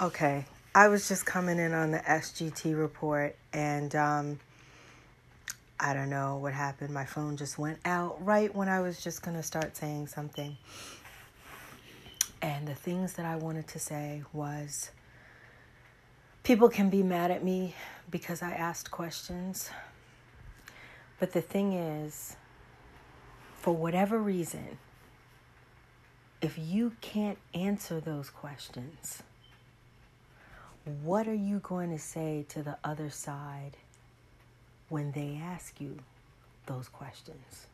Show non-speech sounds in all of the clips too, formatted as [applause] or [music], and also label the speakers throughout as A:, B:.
A: Okay, I was just coming in on the SGT report, and um, I don't know what happened. My phone just went out right when I was just going to start saying something. And the things that I wanted to say was people can be mad at me because I asked questions. But the thing is, for whatever reason, if you can't answer those questions, what are you going to say to the other side when they ask you those questions?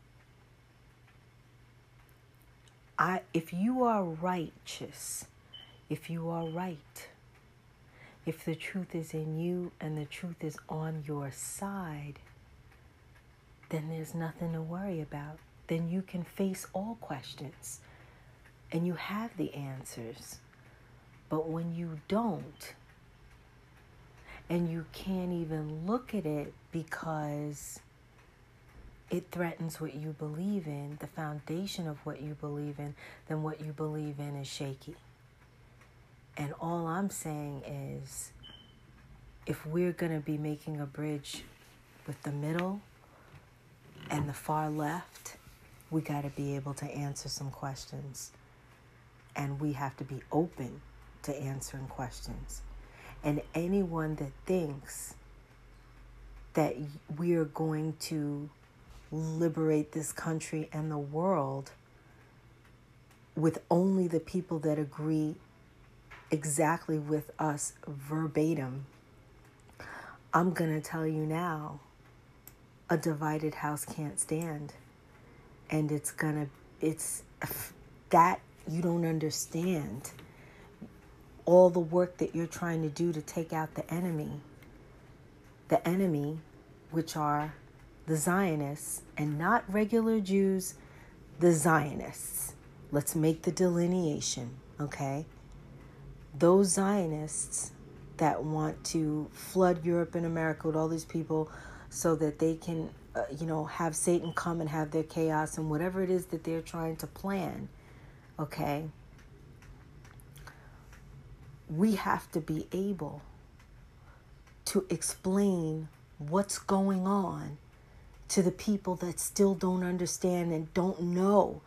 A: I, if you are righteous, if you are right, if the truth is in you and the truth is on your side, then there's nothing to worry about. Then you can face all questions and you have the answers. But when you don't, and you can't even look at it because it threatens what you believe in, the foundation of what you believe in, then what you believe in is shaky. And all I'm saying is if we're going to be making a bridge with the middle and the far left, we got to be able to answer some questions. And we have to be open to answering questions. And anyone that thinks that we are going to liberate this country and the world with only the people that agree exactly with us verbatim, I'm going to tell you now a divided house can't stand. And it's going to, it's that you don't understand all the work that you're trying to do to take out the enemy. The enemy, which are the Zionists and not regular Jews, the Zionists. Let's make the delineation, okay? Those Zionists that want to flood Europe and America with all these people so that they can, uh, you know, have Satan come and have their chaos and whatever it is that they're trying to plan, okay? We have to be able to explain what's going on to the people that still don't understand and don't know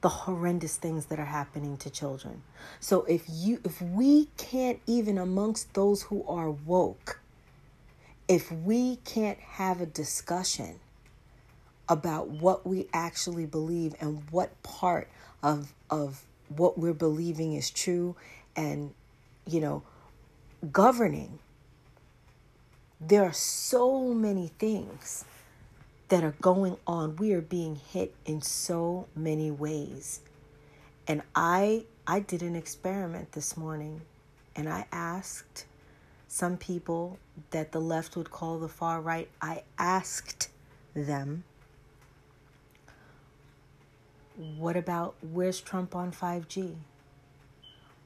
A: the horrendous things that are happening to children. So if you if we can't even amongst those who are woke if we can't have a discussion about what we actually believe and what part of of what we're believing is true and you know, governing, there are so many things that are going on. We are being hit in so many ways. And I I did an experiment this morning and I asked some people that the left would call the far right. I asked them what about where's Trump on 5G?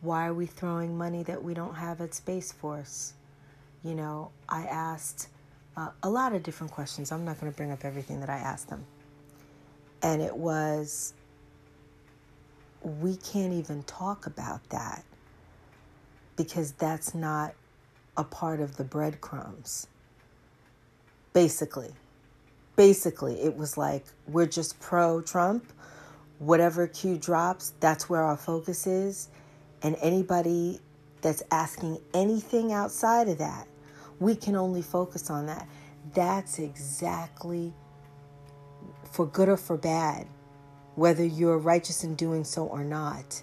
A: Why are we throwing money that we don't have at Space Force? You know, I asked uh, a lot of different questions. I'm not going to bring up everything that I asked them. And it was, we can't even talk about that because that's not a part of the breadcrumbs. Basically, basically, it was like we're just pro Trump. Whatever Q drops, that's where our focus is. And anybody that's asking anything outside of that, we can only focus on that. That's exactly for good or for bad, whether you're righteous in doing so or not.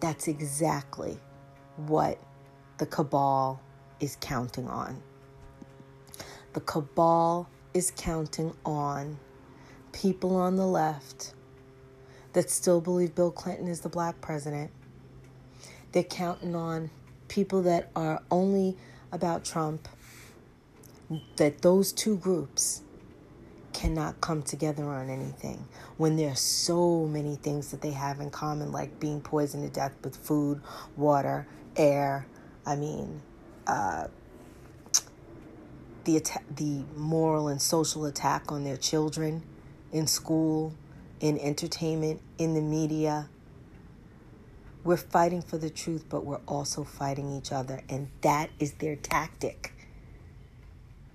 A: That's exactly what the cabal is counting on. The cabal is counting on people on the left that still believe Bill Clinton is the black president they're counting on people that are only about Trump, that those two groups cannot come together on anything when there are so many things that they have in common, like being poisoned to death with food, water, air. I mean, uh, the atta- the moral and social attack on their children in school, in entertainment, in the media, We're fighting for the truth, but we're also fighting each other. And that is their tactic.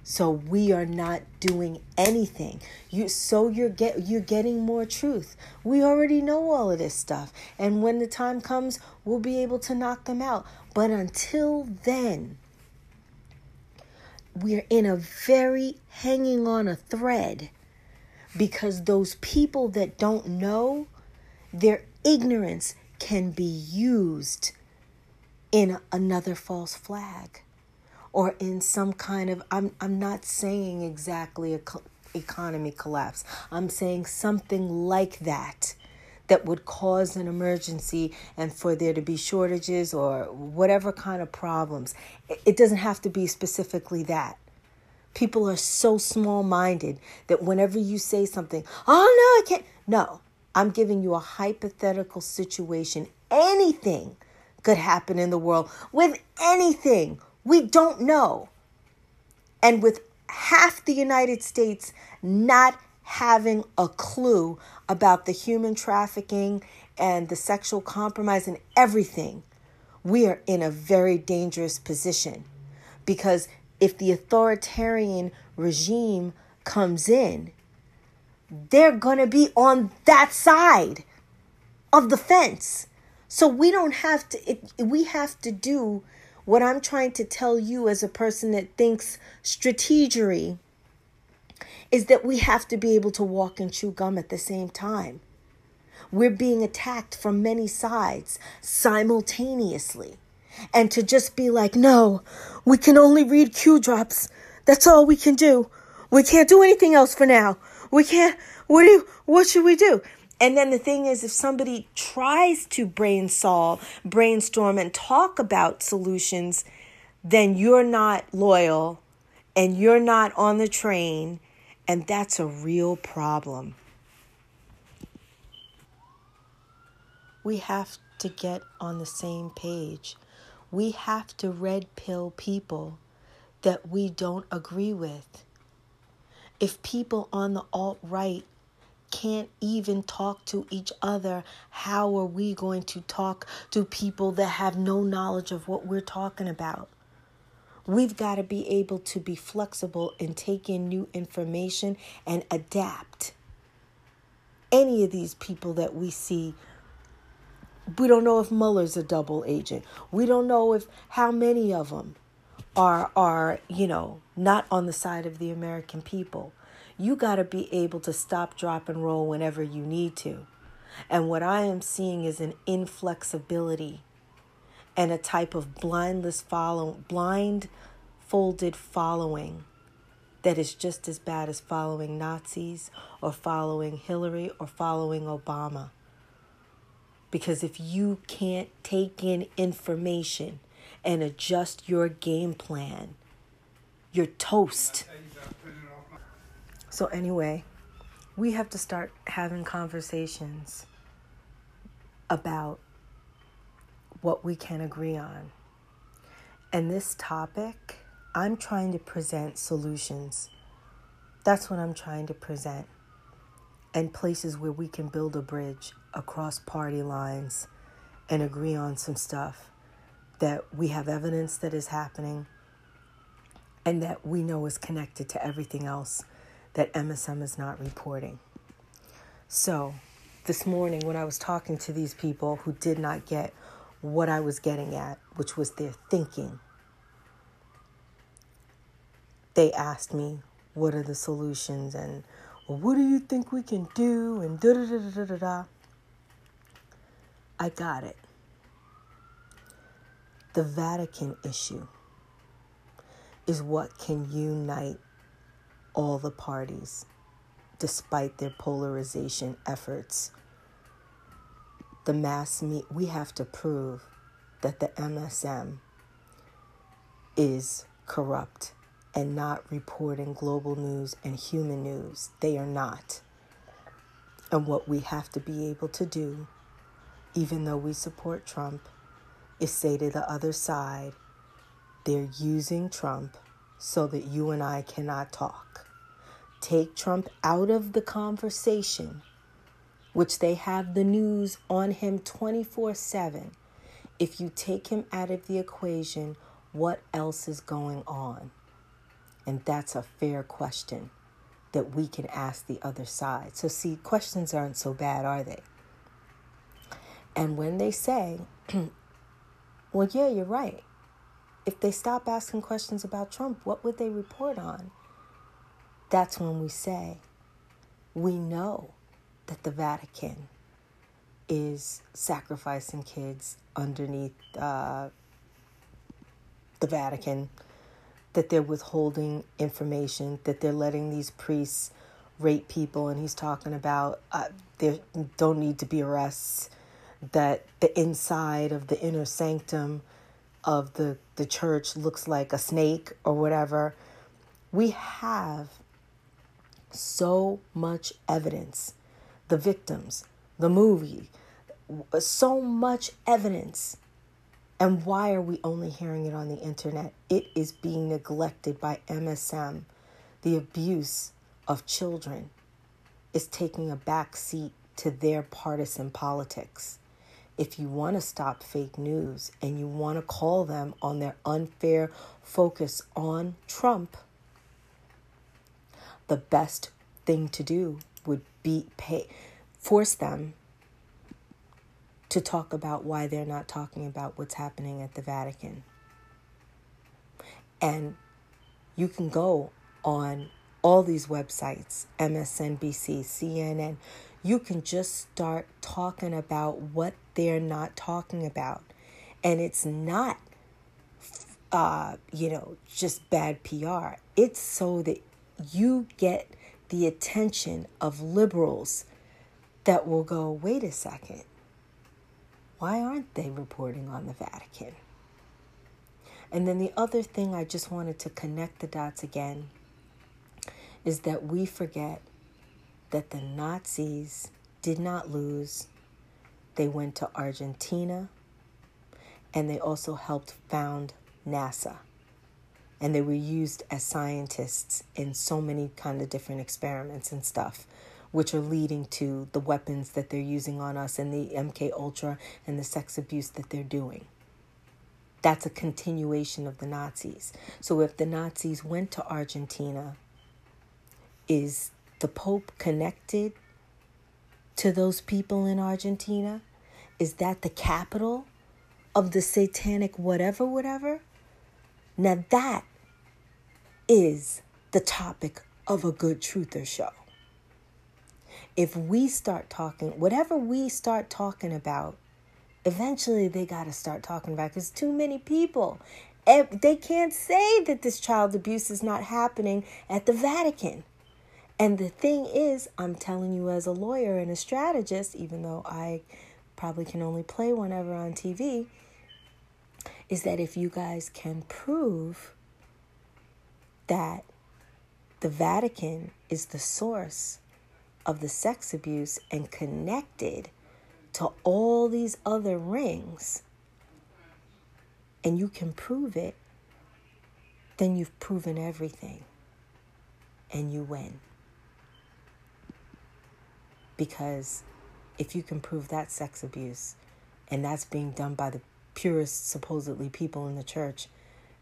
A: So we are not doing anything. You so you're get you're getting more truth. We already know all of this stuff. And when the time comes, we'll be able to knock them out. But until then, we're in a very hanging on a thread because those people that don't know, their ignorance can be used in another false flag or in some kind of I'm I'm not saying exactly a co- economy collapse. I'm saying something like that that would cause an emergency and for there to be shortages or whatever kind of problems. It doesn't have to be specifically that. People are so small minded that whenever you say something, oh no, I can't. No, I'm giving you a hypothetical situation. Anything could happen in the world with anything. We don't know. And with half the United States not having a clue about the human trafficking and the sexual compromise and everything, we are in a very dangerous position. Because if the authoritarian regime comes in, they're going to be on that side of the fence. So we don't have to, it, we have to do what I'm trying to tell you as a person that thinks strategery is that we have to be able to walk and chew gum at the same time. We're being attacked from many sides simultaneously. And to just be like, no, we can only read Q drops. That's all we can do. We can't do anything else for now. We can't, what do you, what should we do? And then the thing is, if somebody tries to brain solve, brainstorm, and talk about solutions, then you're not loyal and you're not on the train, and that's a real problem. We have to get on the same page. We have to red pill people that we don't agree with. If people on the alt right can't even talk to each other, how are we going to talk to people that have no knowledge of what we're talking about? We've got to be able to be flexible and take in new information and adapt. Any of these people that we see, we don't know if Mueller's a double agent. We don't know if how many of them are are, you know, not on the side of the American people you got to be able to stop, drop, and roll whenever you need to. And what I am seeing is an inflexibility and a type of blindless follow, blind folded following that is just as bad as following Nazis or following Hillary or following Obama. Because if you can't take in information and adjust your game plan, you're toast. So, anyway, we have to start having conversations about what we can agree on. And this topic, I'm trying to present solutions. That's what I'm trying to present. And places where we can build a bridge across party lines and agree on some stuff that we have evidence that is happening and that we know is connected to everything else that MSM is not reporting. So, this morning when I was talking to these people who did not get what I was getting at, which was their thinking, they asked me, What are the solutions? and what do you think we can do? And da da da da da da. I got it. The Vatican issue is what can unite all the parties, despite their polarization efforts. The mass meet, we have to prove that the MSM is corrupt and not reporting global news and human news. They are not. And what we have to be able to do, even though we support Trump, is say to the other side, they're using Trump so that you and I cannot talk. Take Trump out of the conversation, which they have the news on him 24 7. if you take him out of the equation, what else is going on? And that's a fair question that we can ask the other side. So, see, questions aren't so bad, are they? And when they say, well, yeah, you're right. If they stop asking questions about Trump, what would they report on? That's when we say, we know that the Vatican is sacrificing kids underneath uh, the Vatican, that they're withholding information, that they're letting these priests rape people, and he's talking about uh, there don't need to be arrests, that the inside of the inner sanctum of the, the church looks like a snake or whatever. We have so much evidence. The victims, the movie, so much evidence. And why are we only hearing it on the internet? It is being neglected by MSM. The abuse of children is taking a back seat to their partisan politics. If you want to stop fake news and you want to call them on their unfair focus on Trump, the best thing to do would be pay force them to talk about why they're not talking about what's happening at the Vatican. And you can go on all these websites, MSNBC, CNN, you can just start talking about what they're not talking about. And it's not, uh, you know, just bad PR. It's so that you get the attention of liberals that will go, wait a second why aren't they reporting on the Vatican? And then the other thing I just wanted to connect the dots again is that we forget that the Nazis did not lose. They went to Argentina and they also helped found NASA. And they were used as scientists in so many kind of different experiments and stuff which are leading to the weapons that they're using on us and the MK Ultra and the sex abuse that they're doing. That's a continuation of the Nazis. So if the Nazis went to Argentina, is the Pope connected to those people in Argentina? Is that the capital of the satanic whatever, whatever? Now that is the topic of a good truther show if we start talking, whatever we start talking about, eventually they got to start talking about because too many people. Eh, they can't say that this child abuse is not happening at the Vatican. And the thing is, I'm telling you as a lawyer and a strategist, even though I probably can only play whenever on TV, is that if you guys can prove that the Vatican is the source of the sex abuse and connected to all these other rings, and you can prove it, then you've proven everything and you win. Because if you can prove that sex abuse and that's being done by the purest, supposedly, people in the church,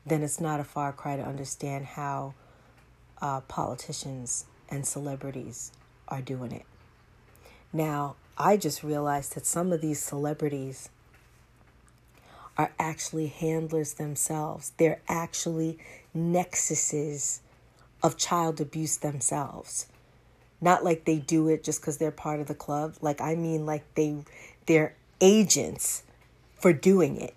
A: then it's not a far cry to understand how uh, politicians and celebrities are doing it. Now, I just realized that some of these celebrities are actually handlers themselves. They're actually nexuses of child abuse themselves. Not like they do it just because they're part of the club. Like I mean like they they're agents for doing it.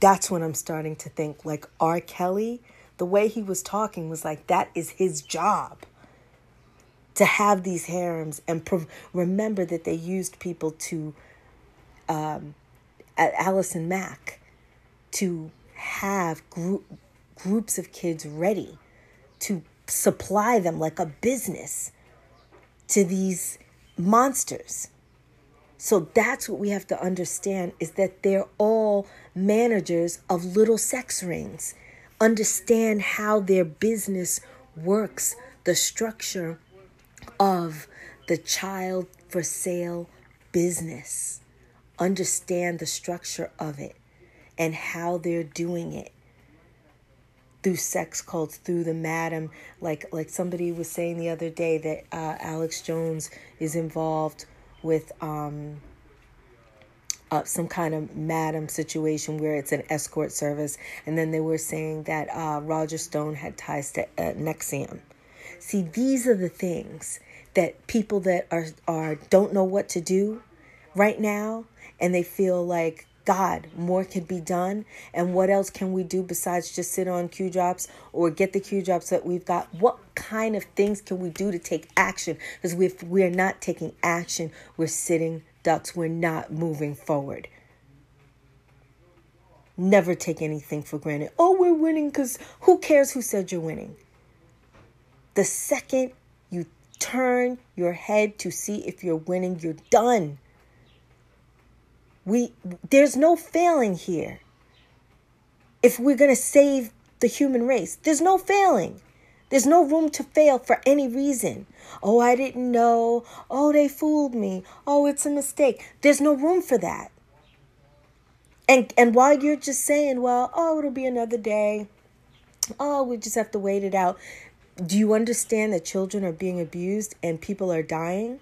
A: That's when I'm starting to think like R. Kelly, the way he was talking was like that is his job to have these harems and pro- remember that they used people to um, Allison Mack to have group groups of kids ready to supply them like a business to these monsters. So that's what we have to understand is that they're all managers of little sex rings. Understand how their business works, the structure of the child for sale business. Understand the structure of it. and how they're doing it through sex cults, through the madam, like like somebody was saying the other day that uh, Alex Jones is involved with um, uh, some kind of madam situation where it's an escort service, and then they were saying that uh, Roger Stone had ties to uh, NXIVM. See, these are the things that people that are are don't know what to do right now, and they feel like God, more could be done. And what else can we do besides just sit on Q drops or get the Q drops that we've got? What kind of things can we do to take action? Because if we're not taking action, we're sitting ducks. We're not moving forward. Never take anything for granted. Oh, we're winning because who cares who said you're winning? The second you turn your head to see if you're winning, you're done. We there's no failing here. If we're going to save the human race, there's no failing. There's no room to fail for any reason. Oh, I didn't know. Oh, they fooled me. Oh, it's a mistake. There's no room for that. And and while you're just saying, well, oh, it'll be another day. Oh, we just have to wait it out. Do you understand that children are being abused and people are dying?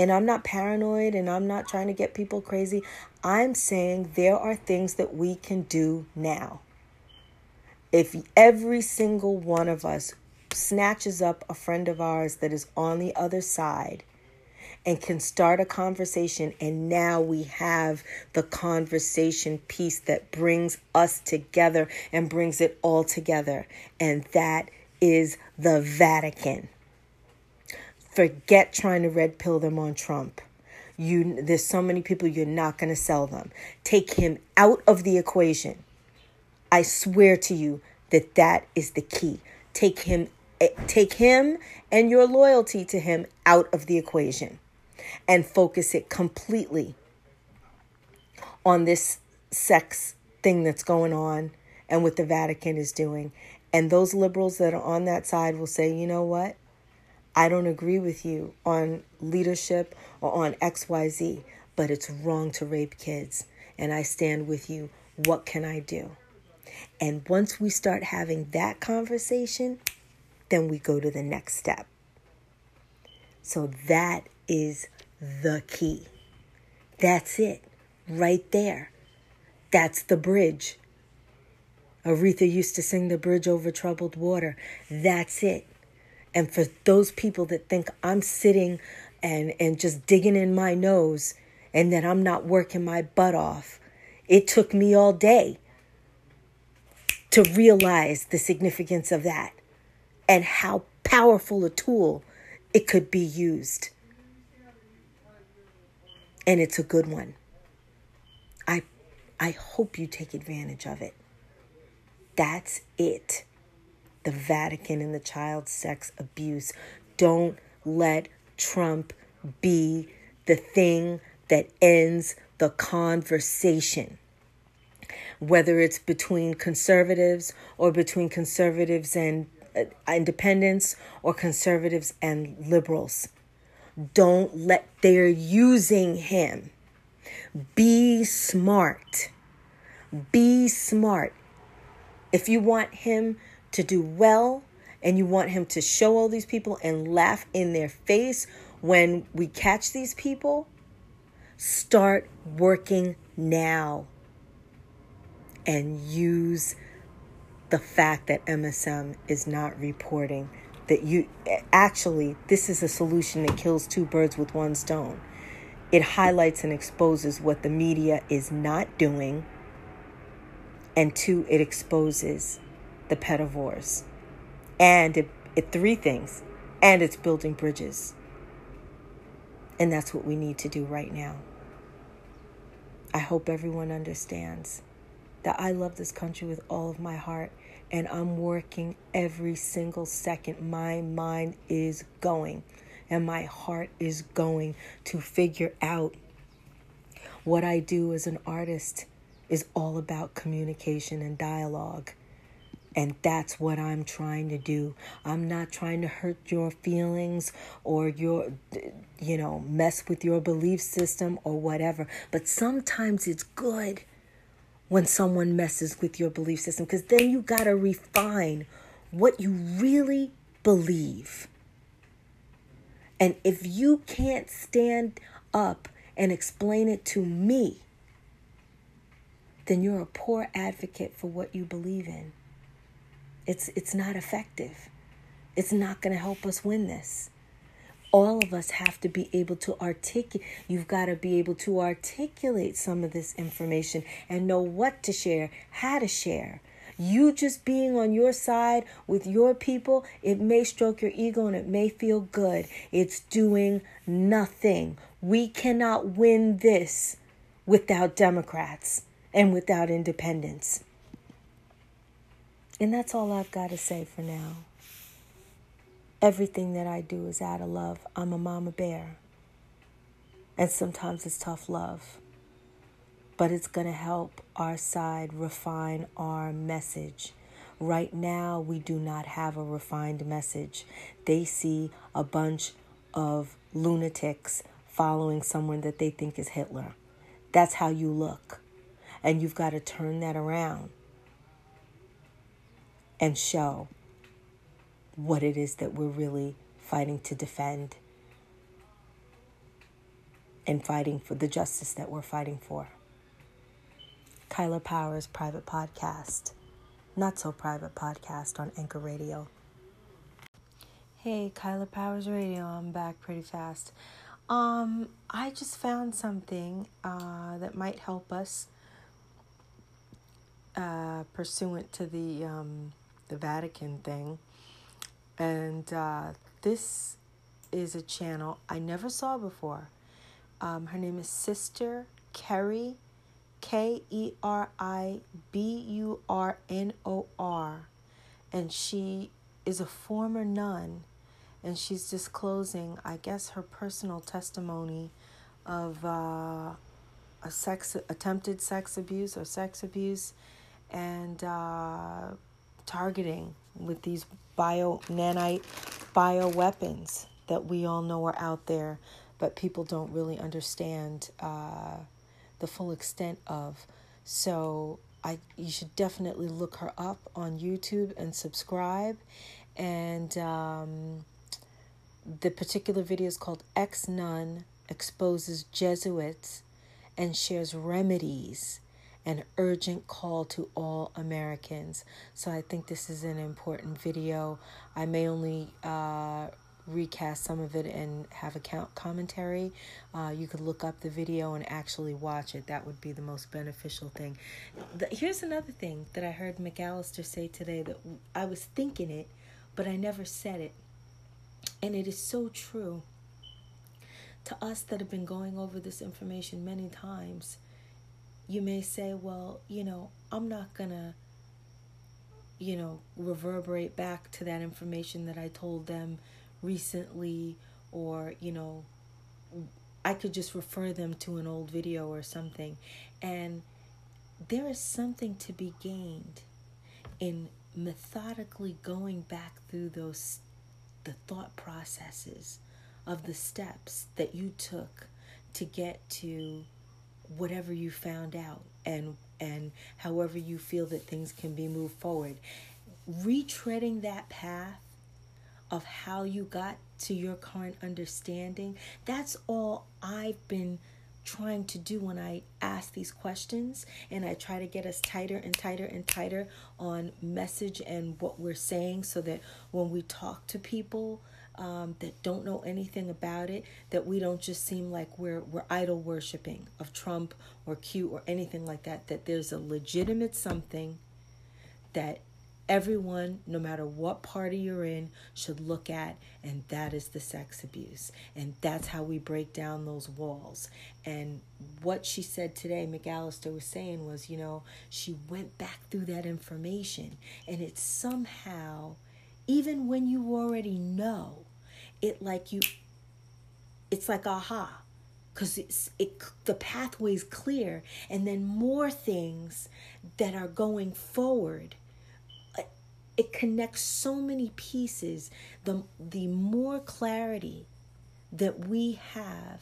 A: And I'm not paranoid and I'm not trying to get people crazy. I'm saying there are things that we can do now. If every single one of us snatches up a friend of ours that is on the other side and can start a conversation, and now we have the conversation piece that brings us together and brings it all together, and that is the Vatican. Forget trying to red pill them on Trump. You there's so many people you're not going to sell them. Take him out of the equation. I swear to you that that is the key. Take him eh, take him and your loyalty to him out of the equation and focus it completely on this sex thing that's going on and what the Vatican is doing. And those liberals that are on that side will say, you know what? I don't agree with you on leadership or on XYZ, but it's wrong to rape kids. And I stand with you. What can I do? And once we start having that conversation, then we go to the next step. So that is the key. That's it, right there. That's the bridge. Aretha used to sing the bridge over troubled water. That's it. And for those people that think I'm sitting and, and just digging in my nose and that I'm not working my butt off, it took me all day to realize the significance of that and how powerful a tool it could be used. And it's a good one. I I hope you take advantage of it. That's it the Vatican and the child sex abuse. Don't let Trump be the thing that ends the conversation. Whether it's between conservatives or between conservatives and uh, independents or conservatives and liberals. Don't let, they're using him. Be smart. Be smart. If you want him to do well and you want him to show all these people and laugh in their face when we catch these people, start working now and use the fact that MSM is not reporting that you actually this is a solution that kills two birds with one stone. It highlights and exposes what the media is not doing and two it exposes the pedivores. And it, it three things. And it's building bridges. And that's what we need to do right now. I hope everyone understands that I love this country with all of my heart and I'm working every single second. My mind is going and my heart is going to figure out what I do as an artist is all about communication and dialogue. And that's what I'm trying to do. I'm not trying to hurt your feelings or your, you know, mess with your belief system or whatever. But sometimes it's good when someone messes with your belief system because then you got to refine what you really believe. And if you can't stand up and explain it to me, then you're a poor advocate for what you believe in. It's it's not effective. It's not going to help us win this. All of us have to be able to articulate you've got to be able to articulate some of this information and know what to share how to share. You just being on your side with your people it may stroke your ego and it may feel good. It's doing nothing. We cannot win this without democrats and without independents and that's all i've got to say for now Everything that I do is out of love. I'm a mama bear. And sometimes it's tough love. But it's going to help our side refine our message. Right now, we do not have a refined message. They see a bunch of lunatics following someone that they think is Hitler. That's how you look. And you've got to turn that around and show what it is that we're really fighting to defend and fighting for the justice that we're fighting for. Kaila Powerz private podcast, not so private podcast on Anchor Radio. Hey, Kaila Powerz Radio, I'm back pretty fast. Um, I just found something uh, that might help us uh, pursuant to the um, the Vatican thing. And uh, this is a channel I never saw before. Um, her name is Sister Keri, K E R I B U R N O R. And she is a former nun. And she's disclosing, I guess, her personal testimony of uh, a sex attempted sex abuse or sex abuse and uh, targeting with these bio nanite bio weapons that we all know are out there, but people don't really understand uh, the full extent of. So I you should definitely look her up on YouTube and subscribe. And um, the particular video is called Ex Nun Exposes Jesuits and Shares Remedies an urgent call to all Americans. So I think this is an important video. I may only uh, recast some of it and have a commentary. Uh, you could look up the video and actually watch it. That would be the most beneficial thing. The, here's another thing that I heard McAllister say today that I was thinking it, but I never said it. And it is so true to us that have been going over this information many times you may say, well, you know, I'm not going to, you know, reverberate back to that information that I told them recently, or, you know, I could just refer them to an old video or something. And there is something to be gained in methodically going back through those the thought processes of the steps that you took to get to whatever you found out and and however you feel that things can be moved forward. Retreading that path of how you got to your current understanding that's all i've been trying to do when i ask these questions and i try to get us tighter and tighter and tighter on message and what we're saying so that when we talk to people um, that don't know anything about it, that we don't just seem like we're we're idol worshiping of Trump or Q or anything like that. That there's a legitimate something that everyone, no matter what party you're in, should look at, and that is the sex abuse. And that's how we break down those walls. And what she said today, McAllister was saying was, you know, she went back through that information, and it's somehow, even when you already know, it like you it's like aha because it's it the pathway is clear and then more things that are going forward uh, it connects so many pieces. The the more clarity that we have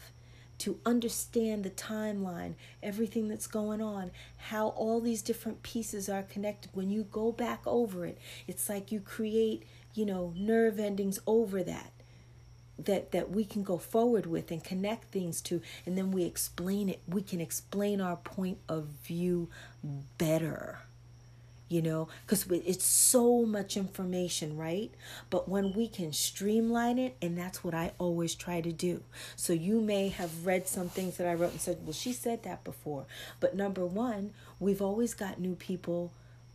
A: to understand the timeline, everything that's going on, how all these different pieces are connected. When you go back over it, it's like you create, you know, nerve endings over that that that we can go forward with and connect things to and then we explain it we can explain our point of view better you know, because it's so much information, right? But when we can streamline it, and that's what I always try to do. So you may have read some things that I wrote and said, well, she said that before. But number one, we've always got new people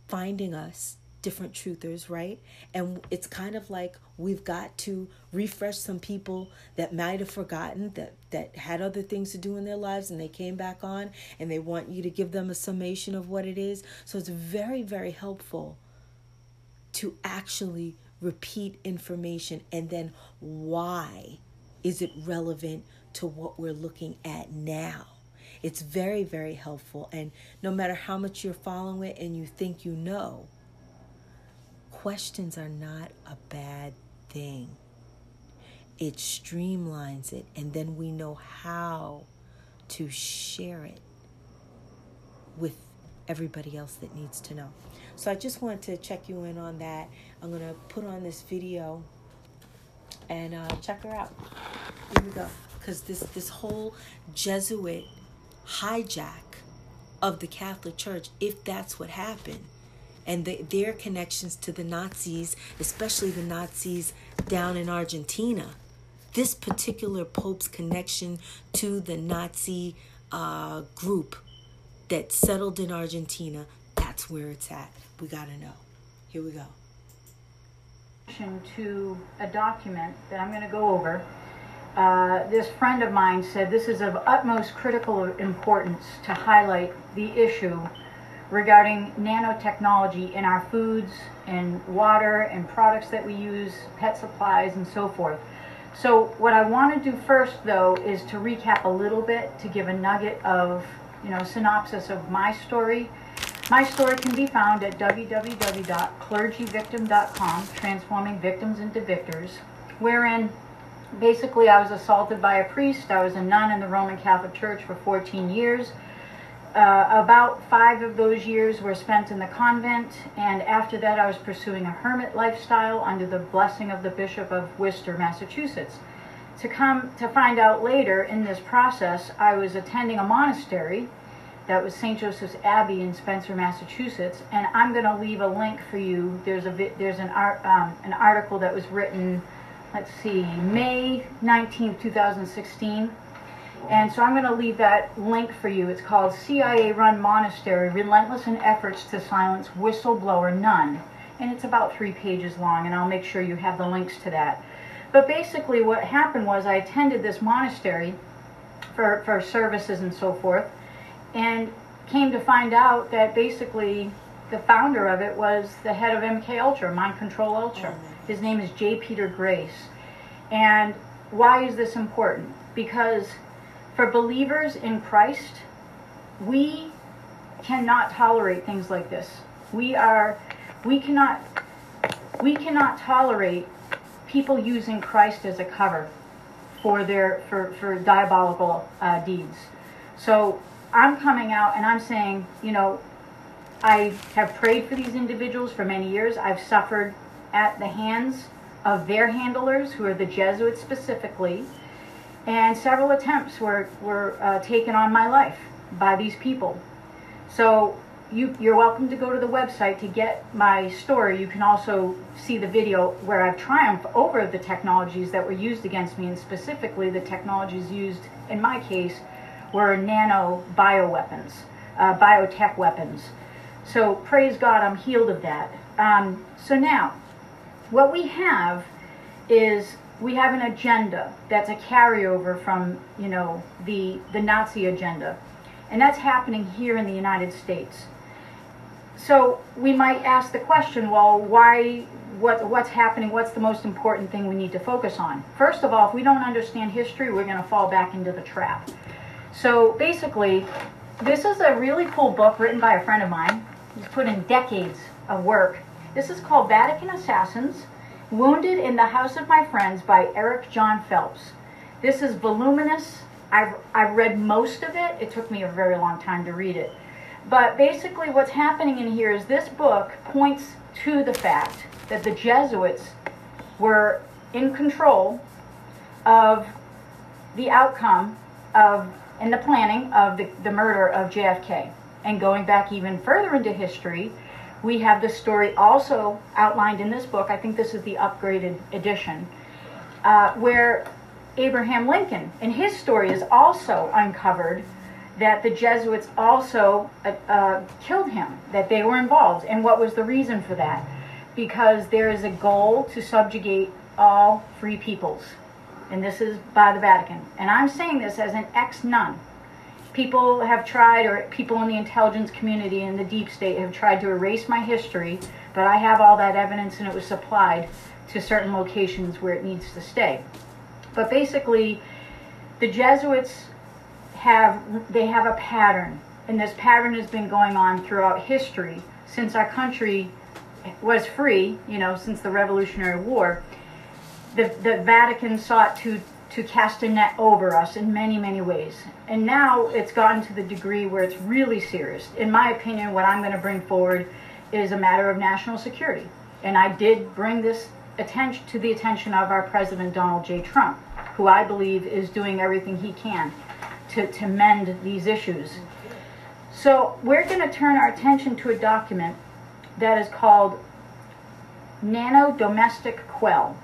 A: finding us different truthers, right? And it's kind of like we've got to refresh some people that might have forgotten that that had other things to do in their lives and they came back on and they want you to give them a summation of what it is. So it's very very helpful to actually repeat information and then why is it relevant to what we're looking at now? It's very, very helpful. And no matter how much you're following it and you think you know, questions are not a bad thing. It streamlines it, and then we know how to share it with everybody else that needs to know. So I just wanted to check you in on that. I'm going to put on this video and uh, check her out. Here we go. Because this, this whole Jesuit hijack of the Catholic Church, if that's what happened, and the, their connections to the Nazis, especially the Nazis down in Argentina. This particular Pope's connection to the Nazi uh, group that settled in Argentina, that's where it's at. We got to know. Here we go.
B: To a document that I'm to go over. Uh, this friend of mine said this is of utmost critical importance to highlight the issue regarding nanotechnology in our foods and water and products that we use, pet supplies, and so forth. So what I want to do first, though, is to recap a little bit to give a nugget of, you know, synopsis of my story. My story can be found at www.clergyvictim.com, transforming victims into victors, wherein basically I was assaulted by a priest. I was a nun in the Roman Catholic Church for 14 years. Uh, about five of those years were spent in the convent, and after that, I was pursuing a hermit lifestyle under the blessing of the Bishop of Worcester, Massachusetts. To come to find out later in this process, I was attending a monastery that was St. Joseph's Abbey in Spencer, Massachusetts, and I'm going to leave a link for you. There's a there's an art um, an article that was written, let's see, May 19, 2016 and so I'm going to leave that link for you. It's called CIA Run Monastery Relentless in Efforts to Silence Whistleblower Nun. And it's about three pages long, and I'll make sure you have the links to that. But basically, what happened was I attended this monastery for, for services and so forth, and came to find out that basically the founder of it was the head of MK Ultra, Mind Control Ultra. Oh, His name is J. Peter Grace. And why is this important? Because for believers in Christ, we cannot tolerate things like this. We are, we cannot, we cannot tolerate people using Christ as a cover for their for for diabolical uh, deeds. So I'm coming out and I'm saying, you know, I have prayed for these individuals for many years. I've suffered at the hands of their handlers, who are the Jesuits specifically and several attempts were, were uh, taken on my life by these people. So you, you're welcome to go to the website to get my story. You can also see the video where I've triumphed over the technologies that were used against me, and specifically the technologies used in my case were nano bioweapons, uh, biotech weapons. So praise God, I'm healed of that. Um, so now, what we have is we have an agenda that's a carryover from you know the the Nazi agenda, and that's happening here in the United States. So we might ask the question, well, why? What, what's happening? What's the most important thing we need to focus on? First of all, if we don't understand history, we're going to fall back into the trap. So basically, this is a really cool book written by a friend of mine. He's put in decades of work. This is called Vatican Assassins Wounded in the House of My Friends by Eric John Phelps. This is voluminous I've, I've read most of it. It took me a very long time to read it. But basically, what's happening in here is this book points to the fact that the Jesuits were in control of the outcome of and the planning of the, the murder of JFK. And going back even further into history, we have the story also outlined in this book. I think this is the upgraded edition, uh, where Abraham Lincoln, in his story, is also uncovered that the Jesuits also uh, uh, killed him, that they were involved. And what was the reason for that? Because there is a goal to subjugate all free peoples. And this is by the Vatican. And I'm saying this as an ex nun. People have tried, or people in the intelligence community and the deep state have tried to erase my history, but I have all that evidence and it was supplied to certain locations where it needs to stay. But basically, the Jesuits have they have a pattern, and this pattern has been going on throughout history since our country was free. You know, since the Revolutionary War, the the Vatican sought to to cast a net over us in many many ways, and now it's gotten to the degree where it's really serious. In my opinion, what I'm going to bring forward is a matter of national security, and I did bring this attention to the attention of our president Donald J. Trump, who I believe is doing everything he can to, to mend these issues. So we're going to turn our attention to a document that is called Nano Domestic Quell.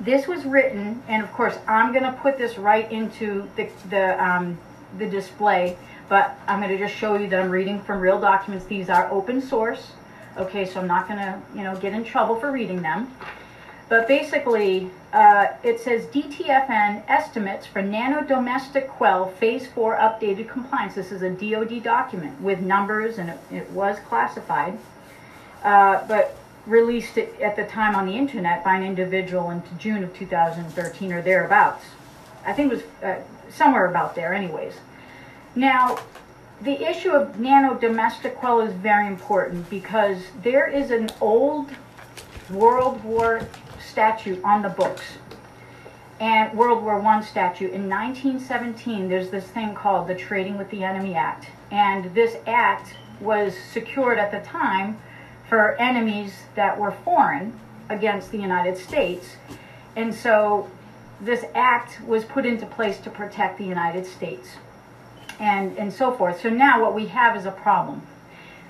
B: This was written, and of course I'm going to put this right into the, the, um, the display, but I'm going to just show you that I'm reading from real documents. These are open source. Okay, so I'm not going to, you know, get in trouble for reading them. But basically, uh, it says DTFN estimates for nano domestic quell phase 4 updated compliance. This is a DoD document with numbers and it, it was classified, uh, but released it at the time on the internet by an individual in June of 2013 or thereabouts. I think it was uh, somewhere about there, anyways. Now, the issue of nano domestic quell is very important because there is an old World War statute on the books and World War I statute. In 1917, there's this thing called the Trading with the Enemy Act. And this act was secured at the time for enemies that were foreign against the United States. And so this act was put into place to protect the United States and, and so forth. So now what we have is a problem.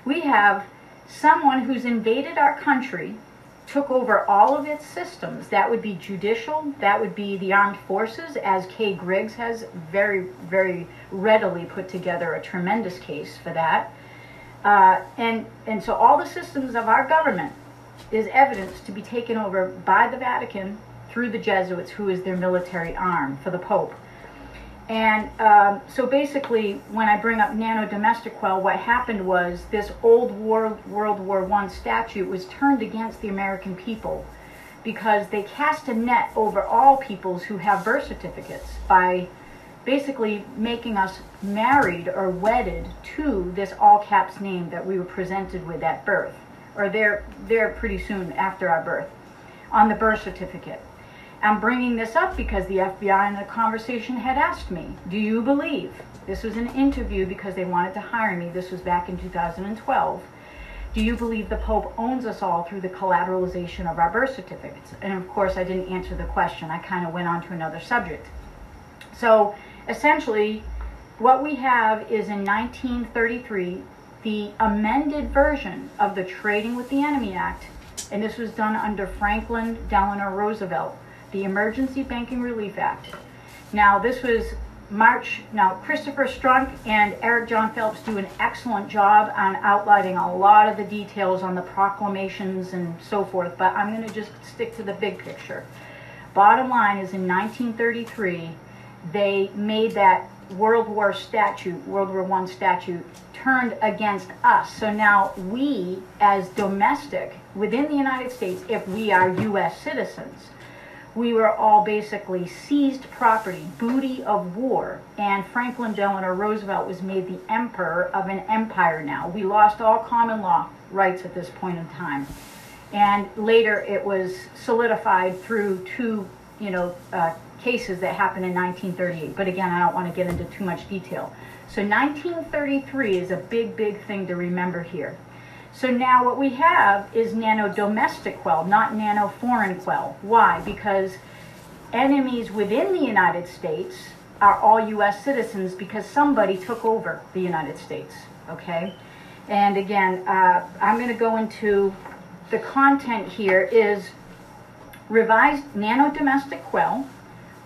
B: We have someone who's invaded our country took over all of its systems. That would be judicial, that would be the armed forces, as Kay Griggs has very, very readily put together a tremendous case for that. Uh, and, and so all the systems of our government is evidence to be taken over by the Vatican through the Jesuits, who is their military arm for the Pope. And um, so basically, when I bring up nano domestic quell, what happened was this old World, World War I statute was turned against the American people because they cast a net over all peoples who have birth certificates by basically making us married or wedded to this all caps name that we were presented with at birth, or there, there pretty soon after our birth, on the birth certificate. I'm bringing this up because the FBI in the conversation had asked me, Do you believe? This was an interview because they wanted to hire me. This was back in 2012. Do you believe the Pope owns us all through the collateralization of our birth certificates? And of course, I didn't answer the question. I kind of went on to another subject. So essentially, what we have is in 1933 the amended version of the Trading with the Enemy Act, and this was done under Franklin Delano Roosevelt the Emergency Banking Relief Act. Now, this was March. Now, Christopher Strunk and Eric John Phelps do an excellent job on outlining a lot of the details on the proclamations and so forth, but I'm going to just stick to the big picture. Bottom line is in 1933, they made that World War statute, World War I statute, turned against us. So now we, as domestic within the United States, if we are U.S. citizens, we were all basically seized property, booty of war, and Franklin Delano Roosevelt was made the emperor of an empire now. We lost all common law rights at this point in time. And later it was solidified through two you know, uh, cases that happened in 1938. But again, I don't want to get into too much detail. So 1933 is a big, big thing to remember here. So now what we have is nano domestic quell, not nano foreign quell. Why? Because enemies within the United States are all U.S. citizens because somebody took over the United States. Okay? And again, uh, I'm going to go into the content here is revised nano domestic quell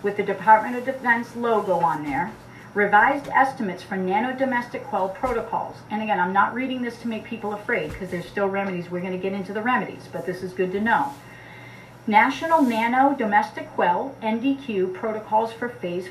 B: with the Department of Defense logo on there, revised estimates for nano domestic quell protocols. And again, I'm not reading this to make people afraid because there's still remedies. We're going to get into the remedies, but this is good to know. National Nano Domestic Quell NDQ protocols for Phase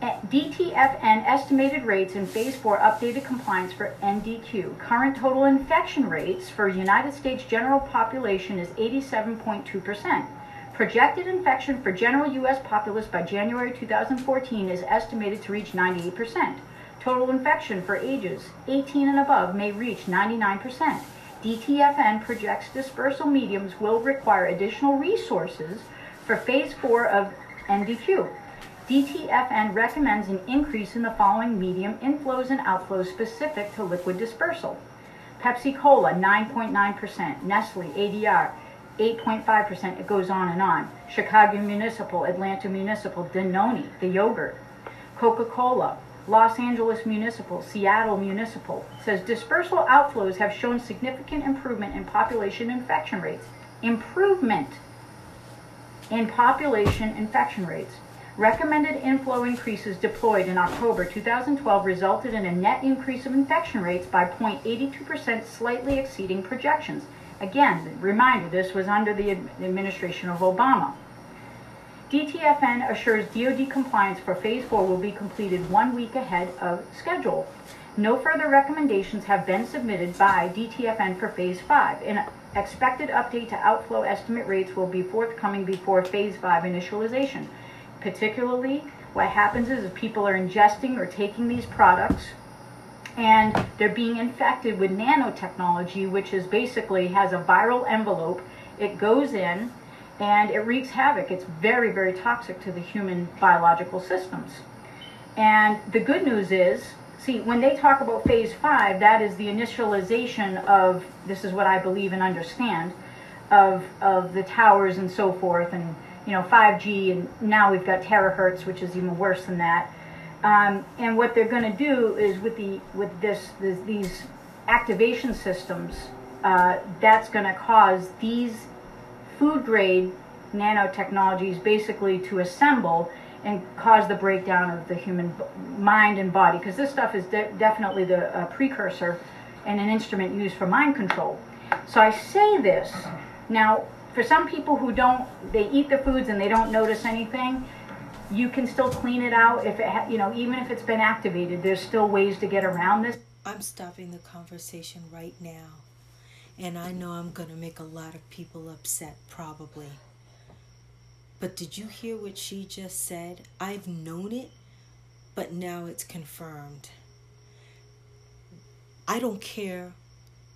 B: 4. DTFN estimated rates in Phase 4 updated compliance for NDQ. Current total infection rates for United States general population is 87.2%. Projected infection for general U.S. populace by January 2014 is estimated to reach 98%. Total infection for ages 18 and above may reach 99%. DTFN projects dispersal mediums will require additional resources for Phase 4 of NDQ. DTFN recommends an increase in the following medium inflows and outflows specific to liquid dispersal. Pepsi Cola 9.9%, Nestle ADR 8.5%, it goes on and on. Chicago Municipal, Atlanta Municipal, Danone, the yogurt. Coca-Cola, Los Angeles Municipal, Seattle Municipal says dispersal outflows have shown significant improvement in population infection rates. Improvement in population infection rates. Recommended inflow increases deployed in October 2012 resulted in a net increase of infection rates by 0.82%, slightly exceeding projections. Again, reminder, this was under the administration of Obama. DTFN assures DoD compliance for Phase 4 will be completed one week ahead of schedule. No further recommendations have been submitted by DTFN for Phase 5. An expected update to outflow estimate rates will be forthcoming before Phase 5 initialization. Particularly, what happens is if people are ingesting or taking these products and they're being infected with nanotechnology, which is basically has a viral envelope. It goes in and it wreaks havoc. It's very, very toxic to the human biological systems. And the good news is, see, when they talk about phase five, that is the initialization of, this is what I believe and understand, of, of the towers and so forth, and you know, 5G, and now we've got terahertz, which is even worse than that. Um, and what they're going to do is with the with this, this these activation systems, uh, that's going to cause these food grade nanotechnologies basically to assemble and cause the breakdown of the human mind and body because this stuff is de- definitely the uh, precursor and an instrument used for mind control. So I say this now for some people who don't, they eat the foods and they don't notice anything. You can still clean it out if it, you know, even if it's been activated. There's still ways to get around this.
A: I'm stopping the conversation right now. And I know I'm going to make a lot of people upset, probably. But did you hear what she just said? I've known it, but now it's confirmed. I don't care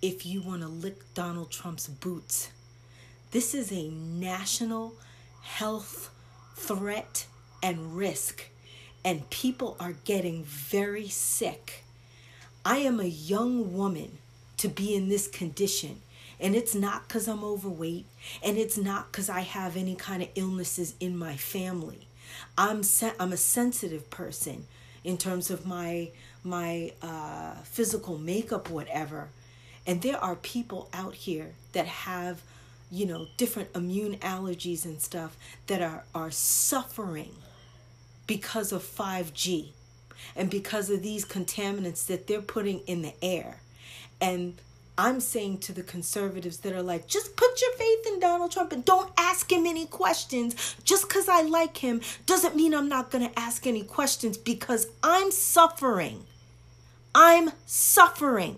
A: if you want to lick Donald Trump's boots. This is a national health threat and risk, and people are getting very sick. I am a young woman to be in this condition. And it's not because I'm overweight, and it's not because I have any kind of illnesses in my family. I'm se- I'm a sensitive person in terms of my my uh, physical makeup, whatever. And there are people out here that have you know, different immune allergies and stuff that are, are suffering because of 5G and because of these contaminants that they're putting in the air. And I'm saying to the conservatives that are like, just put your faith in Donald Trump and don't ask him any questions. Just because I like him doesn't mean I'm not going to ask any questions because I'm suffering. I'm suffering.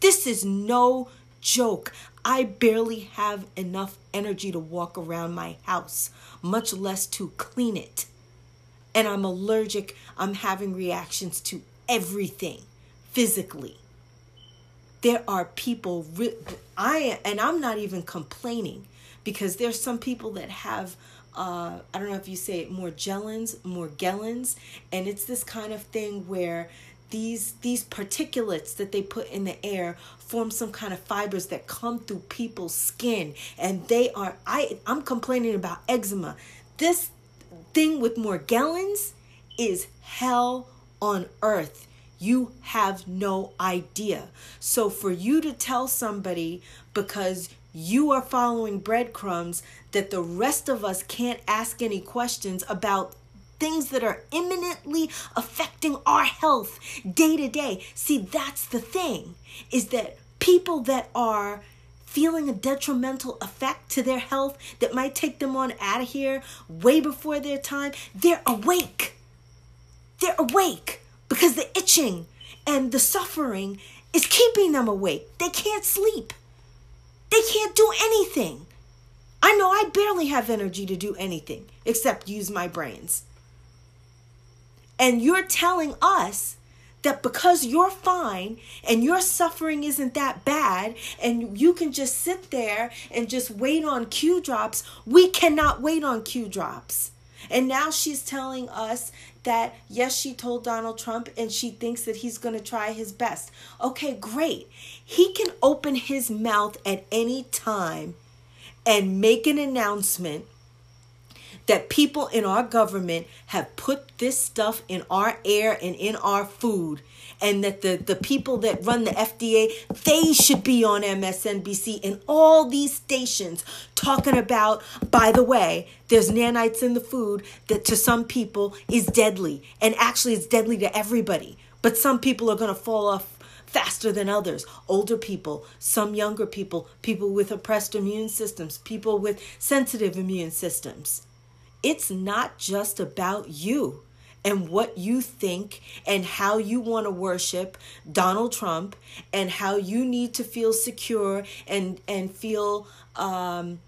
A: This is no joke. I barely have enough energy to walk around my house, much less to clean it. And I'm allergic, I'm having reactions to everything physically. There are people I and I'm not even complaining because there's some people that have uh, I don't know if you say it Morgellons, Morgellons, and it's this kind of thing where these these particulates that they put in the air form some kind of fibers that come through people's skin and they are I I'm complaining about eczema. This thing with Morgellons is hell on earth. You have no idea. So for you to tell somebody because you are following breadcrumbs that the rest of us can't ask any questions about things that are imminently affecting our health day to day. See, that's the thing is that people that are feeling a detrimental effect to their health that might take them on out of here way before their time, they're awake. They're awake because the itching and the suffering is keeping them awake. They can't sleep. They can't do anything. I know I barely have energy to do anything except use my brains. And you're telling us that because you're fine and your suffering isn't that bad and you can just sit there and just wait on Q drops, we cannot wait on Q drops. And now she's telling us that yes, she told Donald Trump and she thinks that he's going to try his best. Okay, great. He can open his mouth at any time and make an announcement that people in our government have put this stuff in our air and in our food and that the, the people that run the FDA, they should be on MSNBC and all these stations talking about, by the way, there's nanites in the food that to some people is deadly. And actually, it's deadly to everybody. But some people are going to fall off faster than others. Older people, some younger people, people with oppressed immune systems, people with sensitive immune systems. It's not just about you and what you think and how you want to worship Donald Trump and how you need to feel secure and and feel um,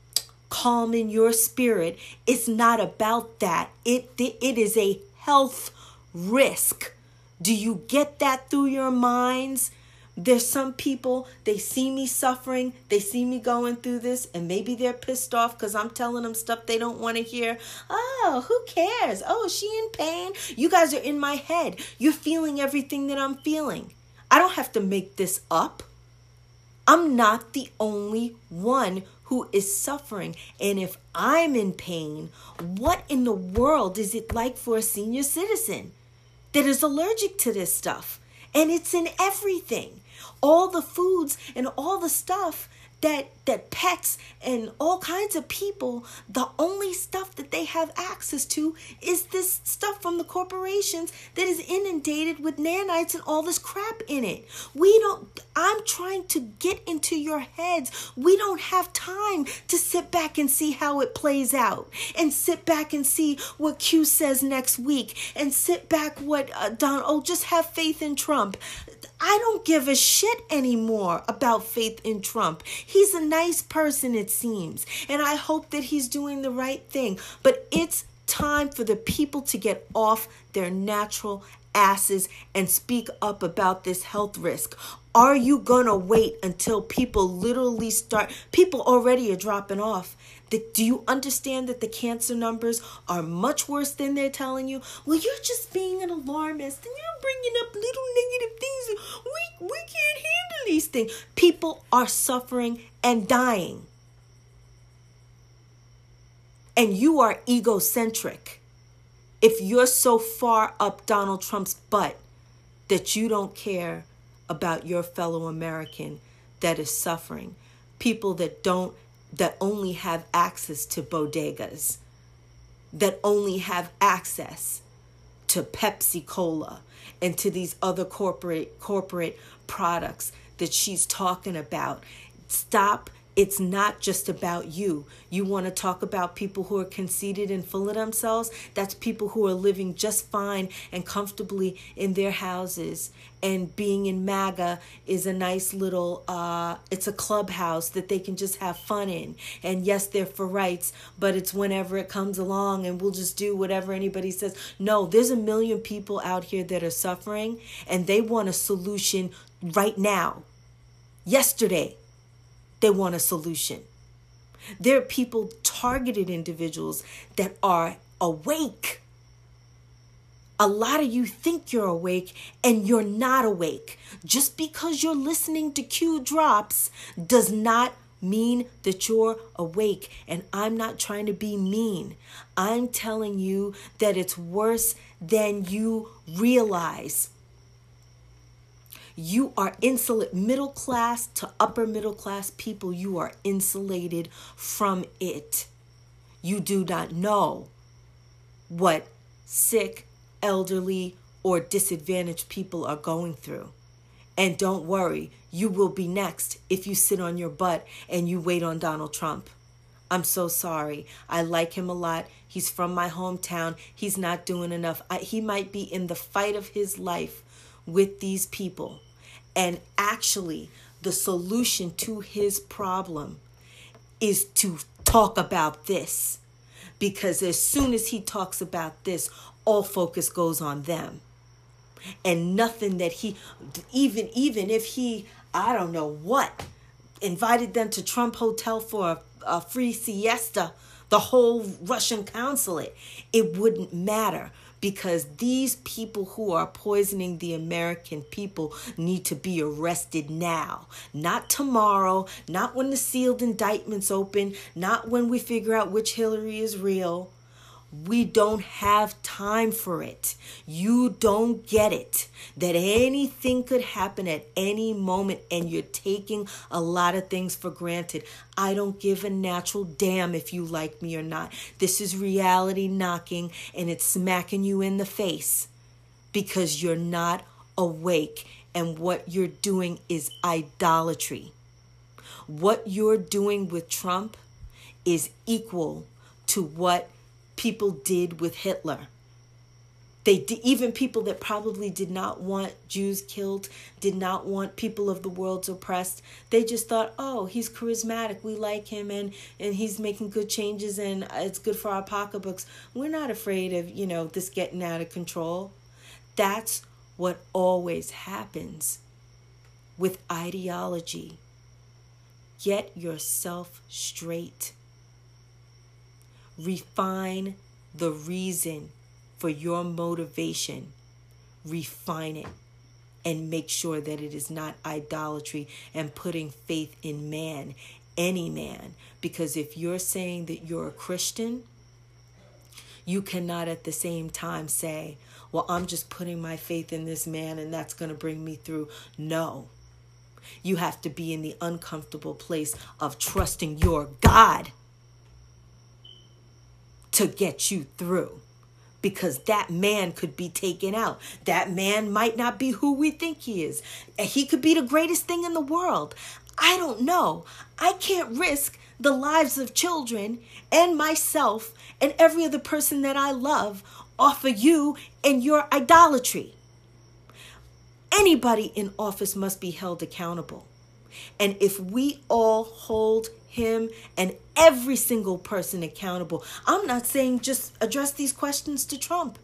A: calm in your spirit. It's not about that. It it is a health risk. Do you get that through your minds? There's some people, they see me suffering, they see me going through this, and maybe they're pissed off because I'm telling them stuff they don't want to hear. Oh, who cares? Oh, is she in pain? You guys are in my head. You're feeling everything that I'm feeling. I don't have to make this up. I'm not the only one who is suffering. And if I'm in pain, what in the world is it like for a senior citizen that is allergic to this stuff? And it's in everything all the foods and all the stuff that that pets and all kinds of people the only stuff that they have access to is this stuff from the corporations that is inundated with nanites and all this crap in it. We don't i'm trying to get into your heads. We don't have time to sit back and see how it plays out and sit back and see what q says next week and sit back what uh, don oh just have faith in trump I don't give a shit anymore about faith in Trump. He's a nice person, it seems, and I hope that he's doing the right thing. But it's time for the people to get off their natural asses and speak up about this health risk. Are you to wait until people literally start? People already are dropping off. Do you understand that the cancer numbers are much worse than they're telling you? Well, you're just being an alarmist and you're bringing up little negative things. We, we can't handle these things. People are suffering and dying. And you are egocentric. If you're so far up Donald Trump's butt that you don't care about your fellow American that is suffering, people that don't that only have access to bodegas, that only have access to Pepsi Cola and to these other corporate corporate products that she's talking about. Stop it's not just about you. You want to talk about people who are conceited and full of themselves? That's people who are living just fine and comfortably in their houses. And being in MAGA is a nice little, uh, it's a clubhouse that they can just have fun in. And yes, they're for rights, but it's whenever it comes along and we'll just do whatever anybody says. No, there's a million people out here that are suffering and they want a solution right now, yesterday they want a solution. There are people, targeted individuals, that are awake. A lot of you think you're awake and you're not awake. Just because you're listening to Q drops does not mean that you're awake. And I'm not trying to be mean. I'm telling you that it's worse than you realize. You are insulate middle class to upper middle class people. You are insulated from it. You do not know what sick, elderly, or disadvantaged people are going through. And don't worry, you will be next if you sit on your butt and you wait on Donald Trump. I'm so sorry. I like him a lot. He's from my hometown. He's not doing enough. I, he might be in the fight of his life with these people. And actually, the solution to his problem is to talk about this. Because as soon as he talks about this, all focus goes on them. And nothing that he, even even if he, I don't know what, invited them to Trump Hotel for a, a free siesta, the whole Russian consulate, it wouldn't matter because these people who are poisoning the American people need to be arrested now, not tomorrow, not when the sealed indictments open, not when we figure out which Hillary is real. We don't have time for it. You don't get it. That anything could happen at any moment and you're taking a lot of things for granted. I don't give a natural damn if you like me or not. This is reality knocking and it's smacking you in the face because you're not awake and what you're doing is idolatry. What you're doing with Trump is equal to what people did with Hitler. They even people that probably did not want Jews killed, did not want people of the world oppressed. They just thought, "Oh, he's charismatic. We like him, and and he's making good changes, and uh, it's good for our pocketbooks. We're not afraid of you know this getting out of control." That's what always happens with ideology. Get yourself straight refine the reason for your motivation, refine it, and make sure that it is not idolatry and putting faith in man, any man. Because if you're saying that you're a Christian, you cannot at the same time say, Well, I'm just putting my faith in this man and that's going to bring me through. No. You have to be in the uncomfortable place of trusting your God to get you through because that man could be taken out. That man might not be who we think he is. He could be the greatest thing in the world. I don't know. I can't risk the lives of children and myself and every other person that I love off of you and your idolatry. Anybody in office must be held accountable. And if we all hold him and every single person accountable. I'm not saying just address these questions to Trump.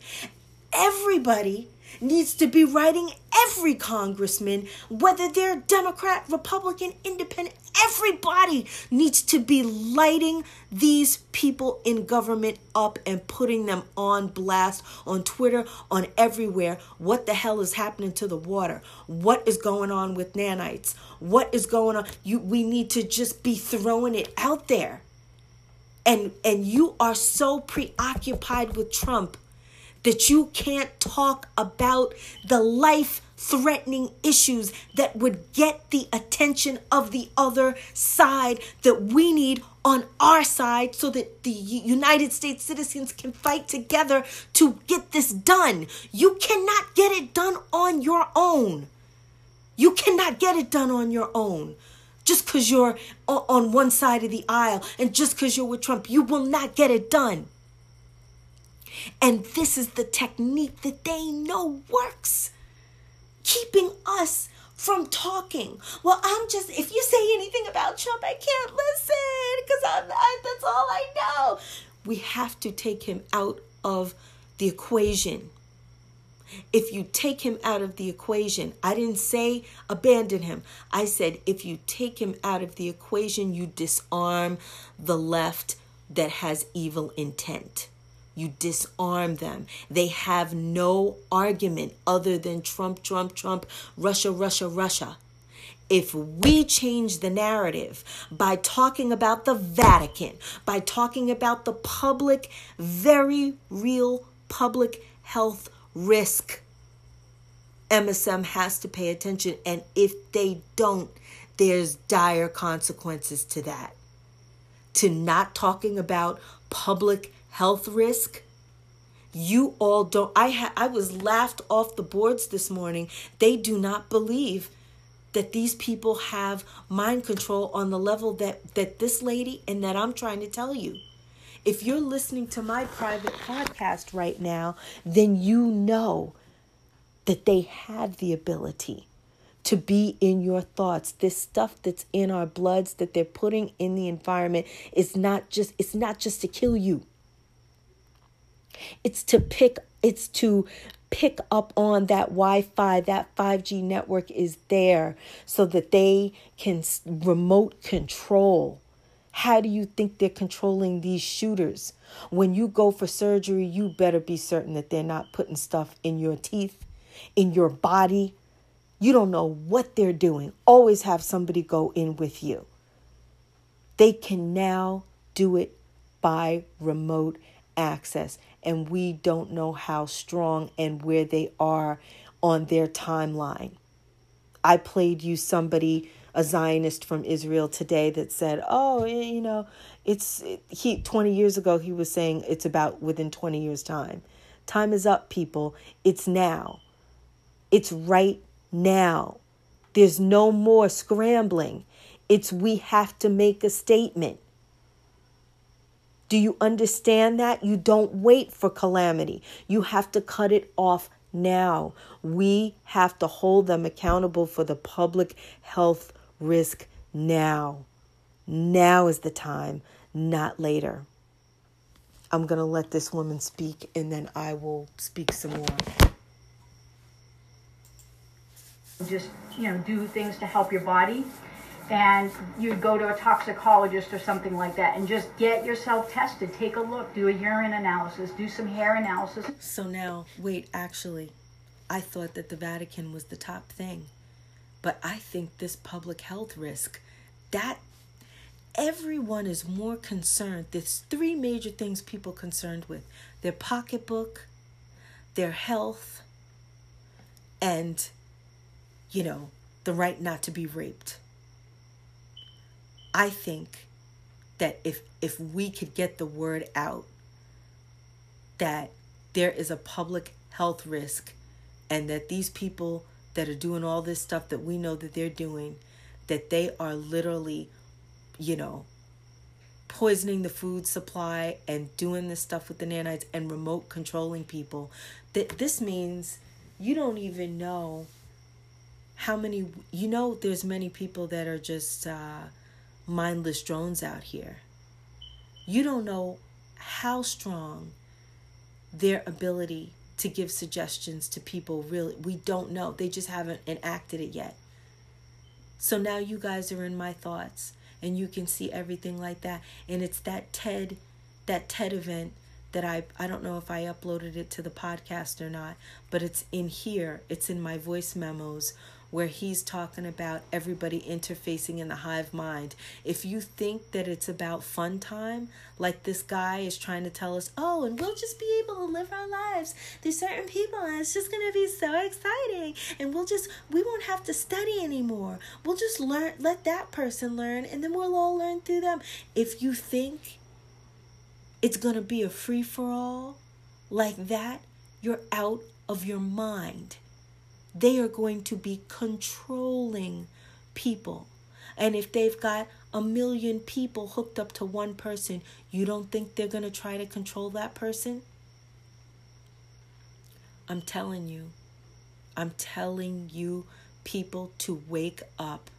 A: Everybody needs to be writing every congressman, whether they're Democrat, Republican, Independent, everybody needs to be lighting these people in government up and putting them on blast on Twitter, on everywhere. What the hell is happening to the water? What is going on with nanites? What is going on? You we need to just be throwing it out there. And and you are so preoccupied with Trump that you can't talk about the life threatening issues that would get the attention of the other side that we need on our side so that the United States citizens can fight together to get this done. You cannot get it done on your own. You cannot get it done on your own. Just because you're on one side of the aisle and just because you're with Trump, you will not get it done. And this is the technique that they know works, keeping us from talking. Well, I'm just, if you say anything about Trump, I can't listen because that's all I know. We have to take him out of the equation. If you take him out of the equation, I didn't say abandon him. I said if you take him out of the equation, you disarm the left that has evil intent. You disarm them. They have no argument other than Trump, Trump, Trump, Russia, Russia, Russia. If we change the narrative by talking about the Vatican, by talking about the public, very real public health risk, MSM has to pay attention. And if they don't, there's dire consequences to that. To not talking about public health risk. You all don't. I ha- I was laughed off the boards this morning. They do not believe that these people have mind control on the level that that this lady and that I'm trying to tell you. If you're listening to my private podcast right now, then you know that they have the ability to be in your thoughts. This stuff that's in our bloods that they're putting in the environment is not just it's not just to kill you. It's to pick it's to pick up on that Wi Fi, that 5G network is there so that they can remote control. How do you think they're controlling these shooters? When you go for surgery, you better be certain that they're not putting stuff in your teeth, in your body. You don't know what they're doing. Always have somebody go in with you. They can now do it by remote access and we don't know how strong and where they are on their timeline. I played you somebody, a Zionist from Israel today, that said, "Oh, you know, it's he 20 years ago he was saying it's about within 20 years time. Time is up, people. It's now. It's right now. There's no more scrambling. It's we have to make a statement. Do you understand that? You don't wait for calamity. You have to cut it off now. We have to hold them accountable for the public health risk now. Now is the time, not later. I'm going to let this woman speak and then I will speak some more.
B: Just, you know, do things to help your body and you'd go to a toxicologist or something like that and just get yourself tested take a look do a urine analysis do some hair analysis
A: so now wait actually i thought that the vatican was the top thing but i think this public health risk that everyone is more concerned there's three major things people concerned with their pocketbook their health and you know the right not to be raped. I think that if if we could get the word out that there is a public health risk and that these people that are doing all this stuff that we know that they're doing that they are literally you know poisoning the food supply and doing this stuff with the nanites and remote controlling people that this means you don't even know how many you know there's many people that are just uh mindless drones out here. You don't know how strong their ability to give suggestions to people really we don't know. They just haven't enacted it yet. So now you guys are in my thoughts and you can see everything like that. And it's that ted that ted event that i i don't know if i uploaded it to the podcast or not but it's in here. It's in my voice memos where he's talking about everybody interfacing in the hive mind. If you think that it's about fun time, like this guy is trying to tell us, oh, and we'll just be able to live our lives through certain people, and it's just gonna be so exciting, and we'll just we won't have to study anymore. We'll just learn, let that person learn, and then we'll all learn through them. If you think it's gonna be a free for all like that, you're out of your mind they are going to be controlling people. And if they've got a million people hooked up to one person, you don't think they're going to try to control that person? I'm telling you, I'm telling you, people, to wake up.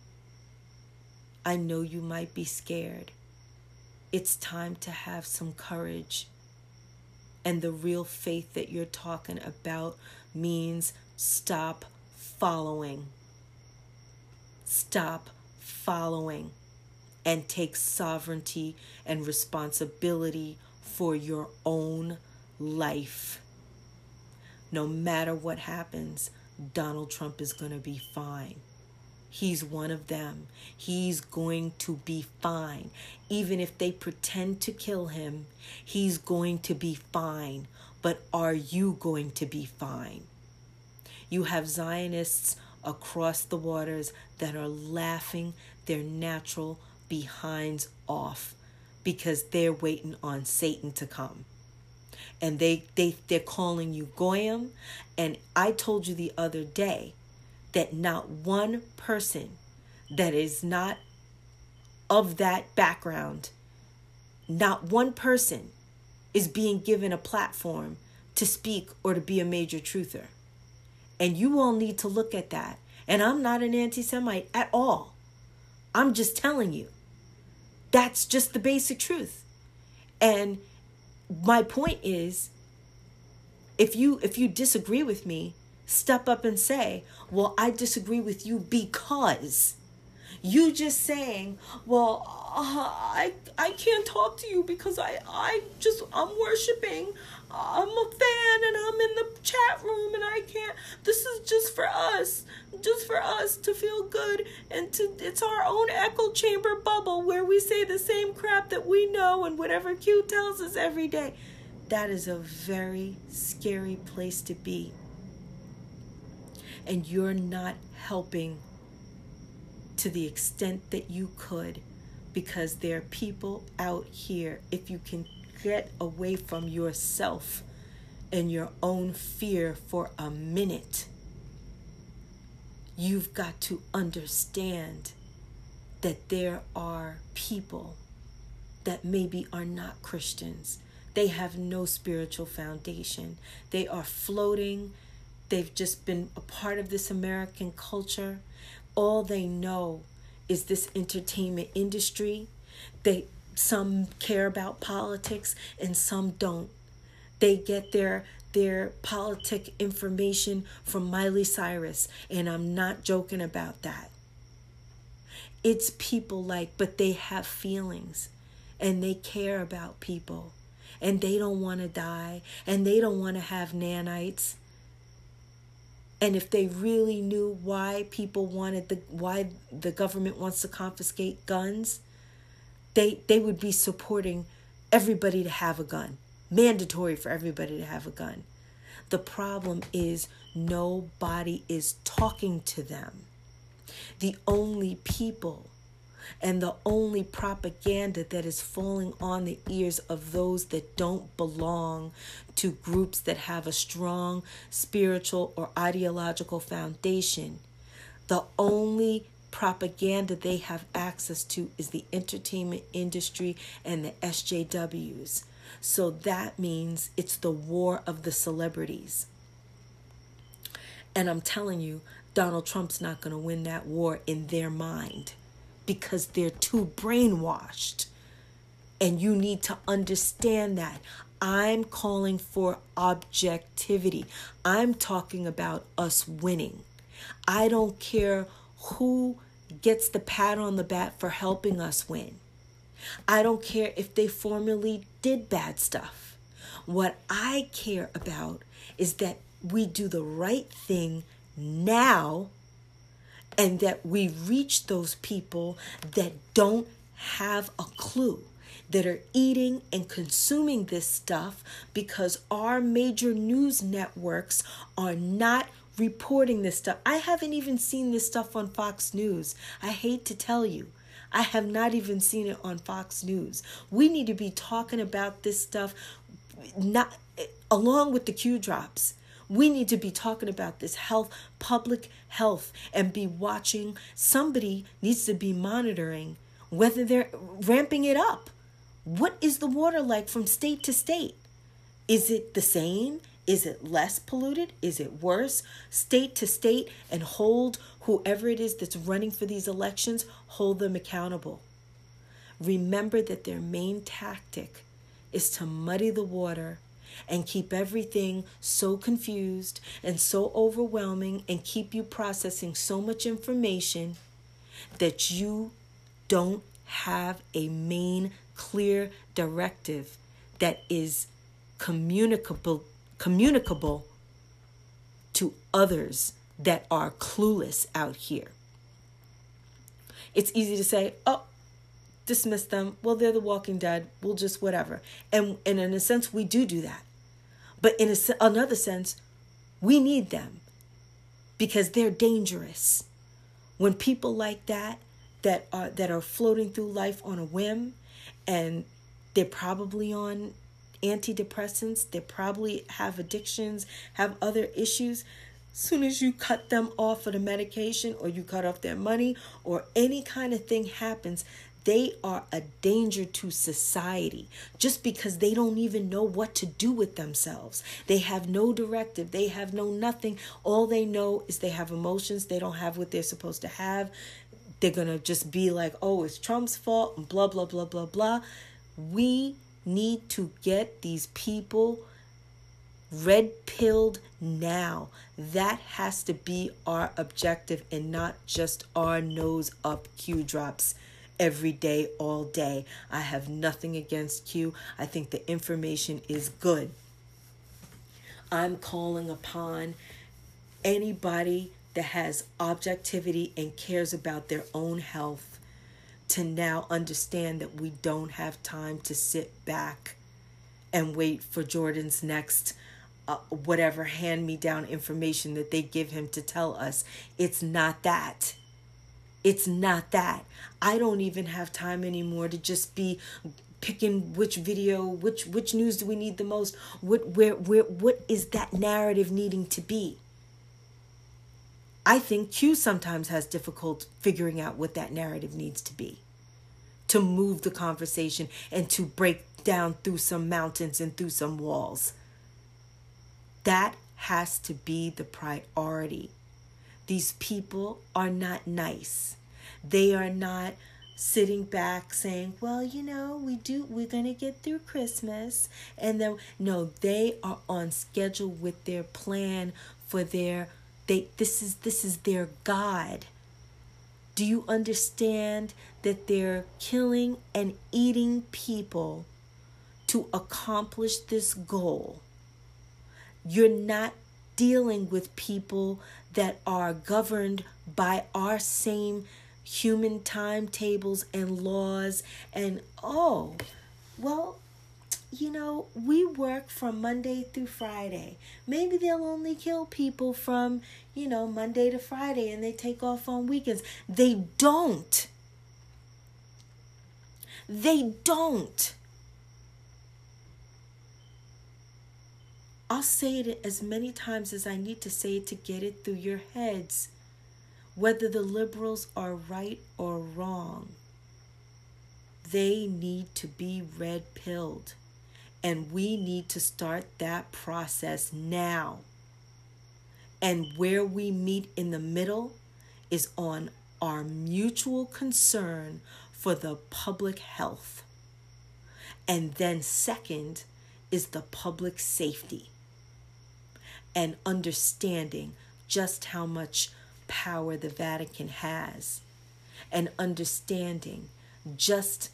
A: I know you might be scared. It's time to have some courage And the real faith that you're talking about means stop following. Stop following and take sovereignty and responsibility for your own life. No matter what happens, Donald Trump is going to be fine. He's one of them. He's going to be fine. Even if they pretend to kill him, he's going to be fine. But are you going to be fine? You have Zionists across the waters that are laughing their natural behinds off because they're waiting on Satan to come. And they, they, they're calling you Goyim. And I told you the other day that not one person that is not of that background, not one person is being given a platform to speak or to be a major truther. And you all need to look at that. And I'm not an anti Semite at all. I'm just telling you. That's just the basic truth. And my point is if you if you disagree with me, step up and say, "Well, I disagree with you because." You just saying, "Well, uh, I I can't talk to you because I I just I'm worshiping. I'm a fan and I'm in the chat room and I can't. This is just for us, just for us to feel good and to it's our own echo chamber bubble where we say the same crap that we know and whatever Q tells us every day. That is a very scary place to be. And you're not helping to the extent that you could because there are people out here if you can get away from yourself and your own fear for a minute, you've got to understand that there are people that maybe are not Christians. They have no spiritual foundation. They are floating. They've just been a part of this American culture. All they know is this entertainment industry. They some care about politics and some don't. They get their their politic information from Miley Cyrus, and I'm not joking about that. It's people like, but they have feelings and they care about people and they don't want to die and they don't want to have nanites. And if they really knew why people wanted the why the government wants to confiscate guns, they they would be supporting everybody to have a gun. Mandatory for everybody to have a gun. The problem is nobody is talking to them. The only people and the only propaganda that is falling on the ears of those that don't belong to groups that have a strong spiritual or ideological foundation the only propaganda they have access to is the entertainment industry and the SJWs. So that means it's the war of the celebrities. And I'm telling you, Donald Trump's not going to win that war in their mind because they're too brainwashed. And you need to understand that. I'm calling for objectivity. I'm talking about us winning. I don't care who gets the pat on the back for helping us win. I don't care if they formerly did bad stuff. What I care about is that we do the right thing now and that we reach those people that don't have a clue that are eating and consuming this stuff because our major news networks are not reporting this stuff. I haven't even seen this stuff on Fox News. I hate to tell you. I have not even seen it on Fox News. We need to be talking about this stuff not along with the Q drops. We need to be talking about this health, public health, and be watching. Somebody needs to be monitoring whether they're ramping it up. What is the water like from state to state? Is it the same? Is it less polluted? Is it worse? State to state and hold whoever it is that's running for these elections, hold them accountable. Remember that their main tactic is to muddy the water and keep everything so confused and so overwhelming and keep you processing so much information that you don't have a main clear directive that is communicable communicable to others that are clueless out here. It's easy to say, "Oh, dismiss them. Well, they're the walking dead. We'll just whatever." And and in a sense we do do that. But in a, another sense, we need them because they're dangerous. When people like that that are that are floating through life on a whim and they're probably on antidepressants, they probably have addictions, have other issues. Soon as you cut them off of the medication or you cut off their money or any kind of thing happens, they are a danger to society just because they don't even know what to do with themselves. They have no directive, they have no nothing. All they know is they have emotions, they don't have what they're supposed to have. They're going to just be like, oh, it's Trump's fault, and blah, blah, blah, blah, blah. We need to get these people red pilled now. That has to be our objective and not just our nose up Q drops every day, all day. I have nothing against Q. I think the information is good. I'm calling upon anybody that has objectivity and cares about their own health to now understand that we don't have time to sit back and wait for Jordan's next uh, whatever hand me down information that they give him to tell us. It's not that. It's not that. I don't even have time anymore to just be picking which video, which which news do we need the most? What where where what is that narrative needing to be? I think Q sometimes has difficult figuring out what that narrative needs to be to move the conversation and to break down through some mountains and through some walls. That has to be the priority. These people are not nice. They are not sitting back saying, "Well, you know, we do we're going to get through Christmas." And then no, they are on schedule with their plan for their they this is this is their god. Do you understand that they're killing and eating people to accomplish this goal? You're not dealing with people that are governed by our same human timetables and laws and oh well you know we work from monday through friday. Maybe they'll only kill people from you know monday to friday and they take off on weekends. They don't. They don't I'll say it as many times as I need to say it to get it through your heads. Whether the liberals are right or wrong, they need to be red pilled. And we need to start that process now. And where we meet in the middle is on our mutual concern for the public health. And then, second, is the public safety and understanding just how much power the Vatican has and understanding just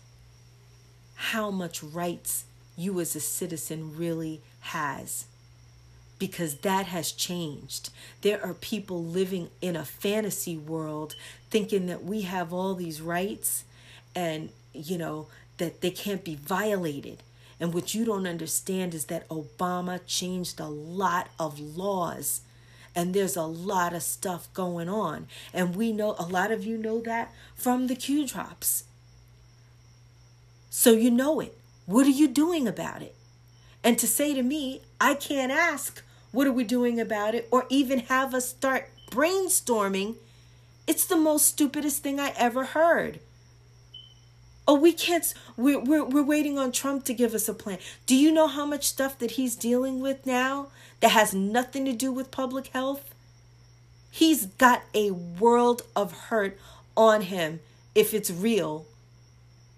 A: how much rights you as a citizen really has because that has changed. There are people living in a fantasy world thinking that we have all these rights and you know that they can't be violated and what you don't understand is that Obama changed a lot of laws. And there's a lot of stuff going on. And we know, a lot of you know that from the Q drops. So you know it. What are you doing about it? And to say to me, I can't ask, what are we doing about it? Or even have us start brainstorming, it's the most stupidest thing I ever heard. Oh, we can't. We're, we're, we're waiting on Trump to give us a plan. Do you know how much stuff that he's dealing with now that has nothing to do with public health? He's got a world of hurt on him if it's real.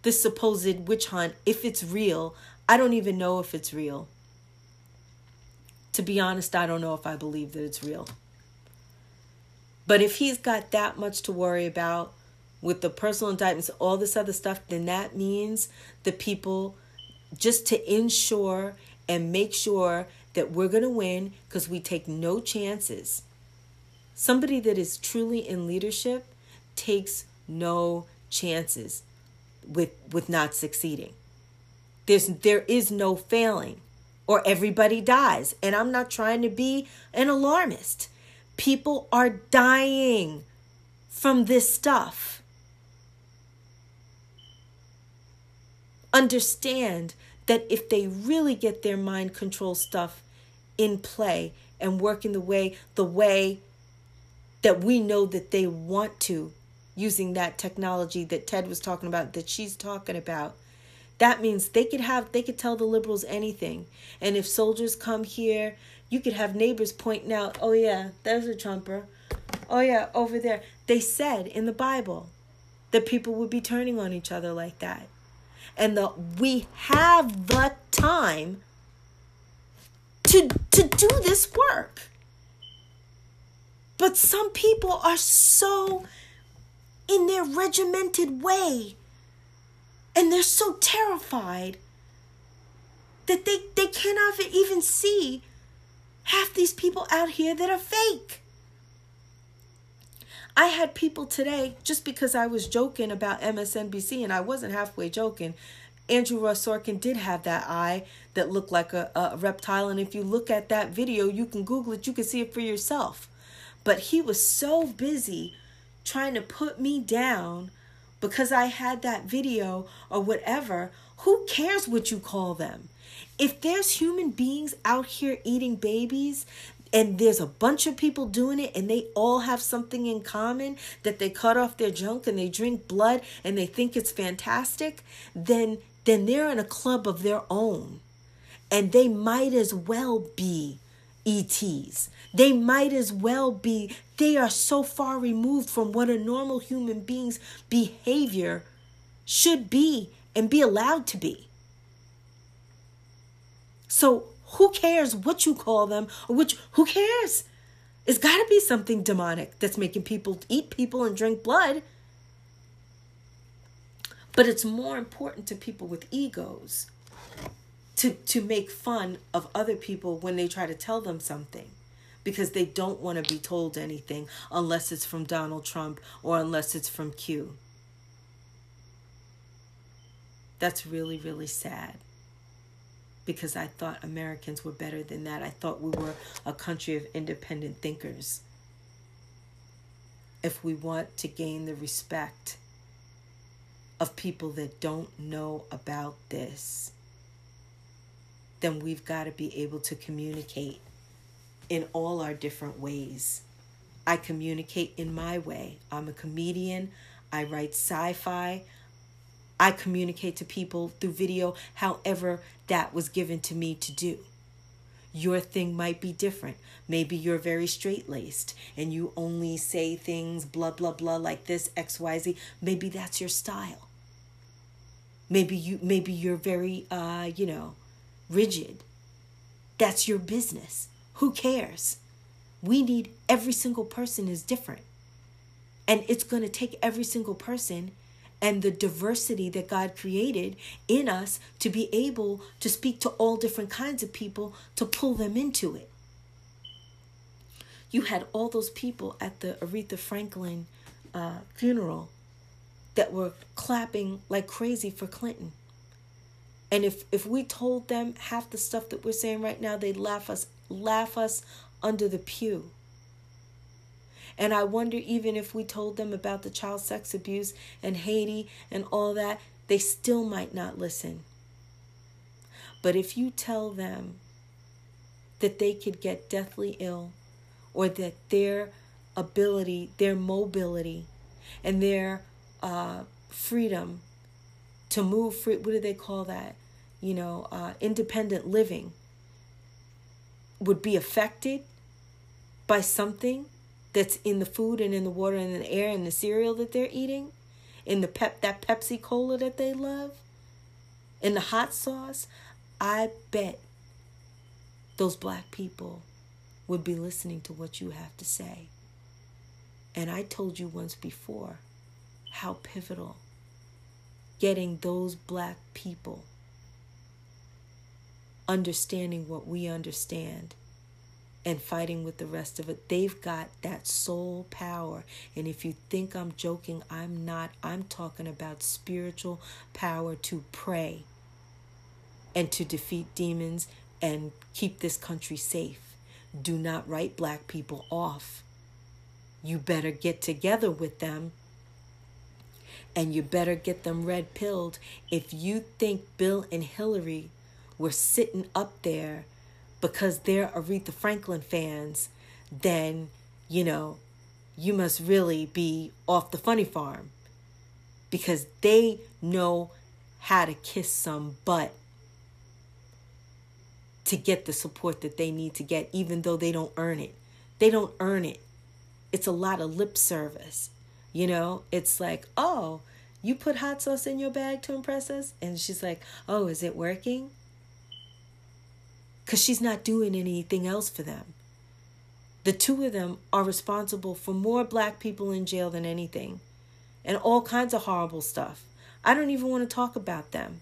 A: This supposed witch hunt, if it's real, I don't even know if it's real. To be honest, I don't know if I believe that it's real. But if he's got that much to worry about with the personal indictments, all this other stuff, then that means the people just to ensure and make sure that we're going to win because we take no chances. Somebody that is truly in leadership takes no chances with with not succeeding. There's there is no failing or everybody dies. And I'm not trying to be an alarmist. People are dying from this stuff. Understand that if they really get their mind control stuff in play and work in the way the way that we know that they want to using that technology that Ted was talking about that she's talking about that means they could have they could tell the liberals anything. And if soldiers come here you could have neighbors pointing out oh yeah there's a trumper. Oh yeah over there. They said in the bible that people would be turning on each other like that and the we have the time to to do this work but some people are so in their regimented way and they're so terrified that they, they cannot even see half these people out here that are fake. I had people today, just because I was joking about MSNBC and I wasn't halfway joking. Andrew Ross Sorkin did have that eye that looked like a, a reptile. And if you look at that video, you can Google it, you can see it for yourself. But he was so busy trying to put me down because I had that video or whatever, who cares what you call them? If there's human beings out here eating babies, and there's a bunch of people doing it and they all have something in common that they cut off their junk and they drink blood and they think it's fantastic then then they're in a club of their own and they might as well be ETs. They might as well be, they are so far removed from what a normal human being's behavior should be and be allowed to be. So who cares what you call them or which, who cares? It's got to be something demonic that's making people eat people and drink blood. But it's more important to people with egos to to make fun of other people when they try to tell them something because they don't want to be told anything unless it's from Donald Trump or unless it's from Q. That's really really sad. Because I thought Americans were better than that. I thought we were a country of independent thinkers. If we want to gain the respect of people that don't know about this, then we've got to be able to communicate in all our different ways. I communicate in my way. I'm a comedian. I write sci fi. I communicate to people through video, however, that was given to me to do. Your thing might be different. Maybe you're very straight laced and you only say things blah, blah, blah, like this, XYZ. Maybe that's your style. Maybe you maybe you're very uh, you know, rigid. That's your business. Who cares? We need every single person is different. And it's going to take every single person and the diversity that God created in us to be able to speak to all different kinds of people to pull them into it. You had all those people at the Aretha Franklin uh, funeral that were clapping like crazy for Clinton. And if if we told them half the stuff that we're saying right now, they'd laugh us laugh us under the pew. And I wonder even if we told them about the child sex abuse and Haiti and all that, they still might not listen. But if you tell them that they could get deathly ill or that their ability, their mobility, and their uh, freedom to move free, what do they call that? you know, uh, independent living would be affected by something that's in the food and in the water and in the air and the cereal that they're eating, in the pep that Pepsi Cola that they love, in the hot sauce, I bet those black people would be listening to what you have to say. And I told you once before how pivotal getting those black people understanding what we understand and fighting with the rest of it. They've got that soul power. And if you think I'm joking, I'm not. I'm talking about spiritual power to pray and to defeat demons and keep this country safe. Do not write black people off. You better get together with them and you better get them red pilled. If you think Bill and Hillary were sitting up there because they're Aretha Franklin fans, then, you know, you must really be off the funny farm because they know how to kiss some butt to get the support that they need to get, even though they don't earn it. They don't earn it. It's a lot of lip service. You know, it's like, oh, you put hot sauce in your bag to impress us? And she's like, oh, is it working? Because she's not doing anything else for them. The two of them are responsible for more black people in jail than anything and all kinds of horrible stuff. I don't even want to talk about them.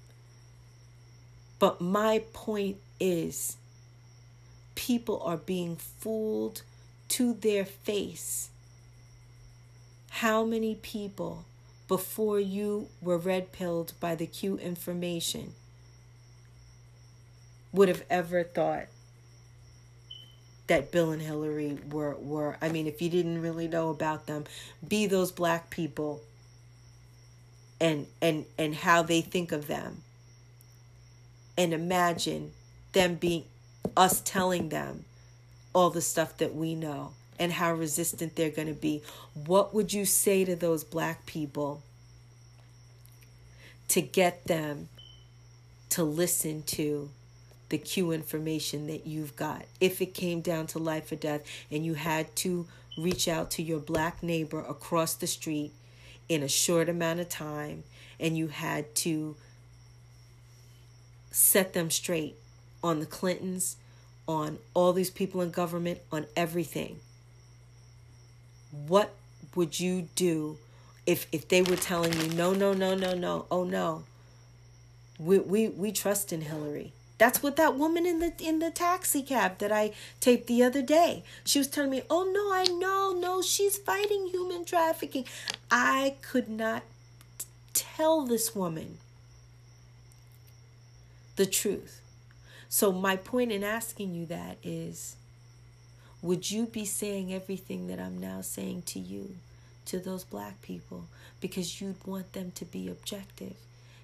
A: But my point is people are being fooled to their face. How many people before you were red pilled by the Q information would have ever thought that Bill and Hillary were were I mean if you didn't really know about them be those black people and and and how they think of them. And imagine them being us telling them all the stuff that we know and how resistant they're going to be. What would you say to those black people to get them to listen to the Q information that you've got. If it came down to life or death and you had to reach out to your black neighbor across the street in a short amount of time and you had to set them straight on the Clintons, on all these people in government, on everything. What would you do if if they were telling you no no no no no oh no we we we trust in Hillary that's what that woman in the in the taxi cab that I taped the other day. She was telling me, "Oh no, I know, no, she's fighting human trafficking." I could not t- tell this woman the truth. So my point in asking you that is would you be saying everything that I'm now saying to you to those black people because you'd want them to be objective?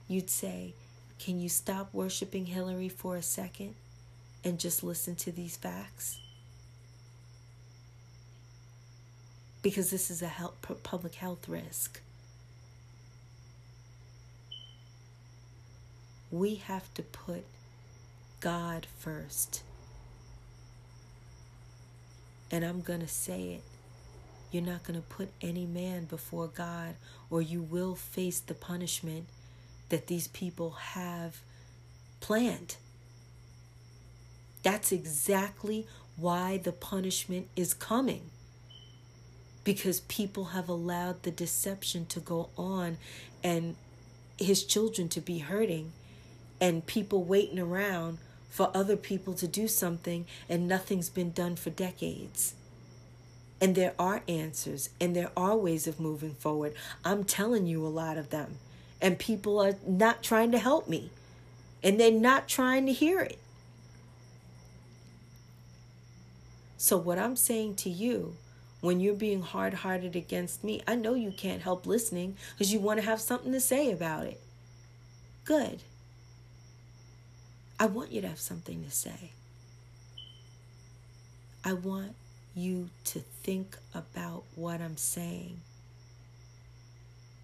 A: You'd say, can you stop worshiping Hillary for a second and just listen to these facts? Because this is a health, public health risk. We have to put God first. And I'm going to say it. You're not going to put any man before God, or you will face the punishment that these people have planned. That's exactly why the punishment is coming. Because people have allowed the deception to go on and his children to be hurting, and people waiting around for other people to do something, and nothing's been done for decades. And there are answers, and there are ways of moving forward. I'm telling you a lot of them and people are not trying to help me and they're not trying to hear it. So, what I'm saying to you when you're being hard hearted against me, I know you can't help listening because you want to have something to say about it. Good. I want you to have something to say. I want you to think about what I'm saying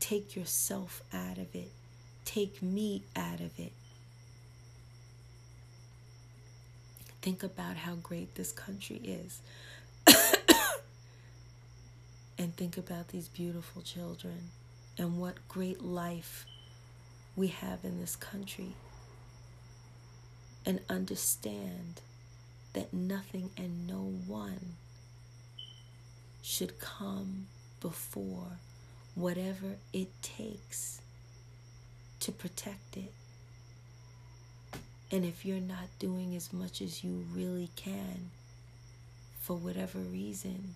A: Take yourself out of it. Take me out of it. Think about how great this country is. [coughs] and think about these beautiful children and what great life we have in this country. And understand that nothing and no one should come before whatever it takes to protect it. And if you're not doing as much as you really can for whatever reason,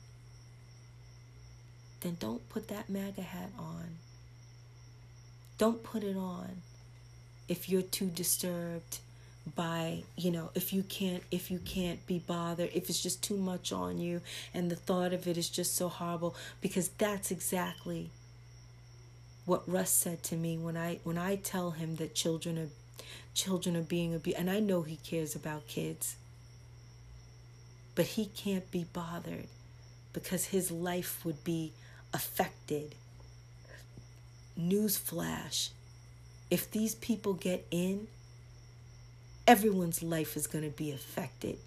A: then don't put that MAGA hat on. Don't put it on if you're too disturbed by you know if you can't if you can't be bothered if it's just too much on you and the thought of it is just so horrible because that's exactly what Russ said to me when I when I tell him that children are children are being abused and I know he cares about kids. But he can't be bothered because his life would be affected. Newsflash. If these people get in everyone's life is going to be affected.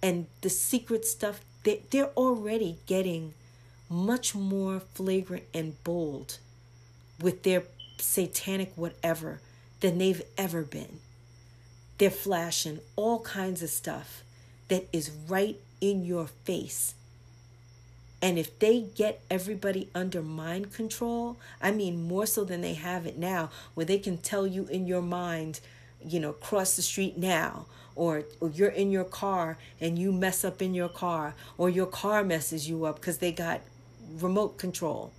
A: And the secret stuff they, they're already getting much more flagrant and bold with their satanic whatever than they've ever been. They're flashing all kinds of stuff that is right in your face. And if they get everybody under mind control, I mean, more so than they have it now, where they can tell you in your mind, you know, cross the street now, or, or you're in your car and you mess up in your car, or your car messes you up because they got remote control.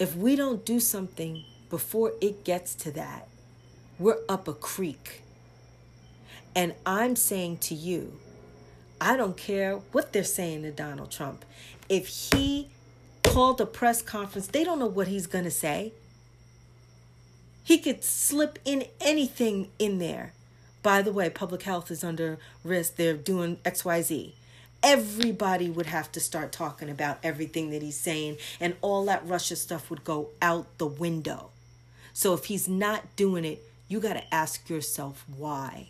A: If we don't do something before it gets to that, we're up a creek. And I'm saying to you, I don't care what they're saying to Donald Trump. If he called a press conference, they don't know what he's going to say. He could slip in anything in there. By the way, public health is under risk. They're doing XYZ everybody would have to start talking about everything that he's saying, and all that Russia stuff would go out the window. So if he's not doing it, you got to ask yourself why.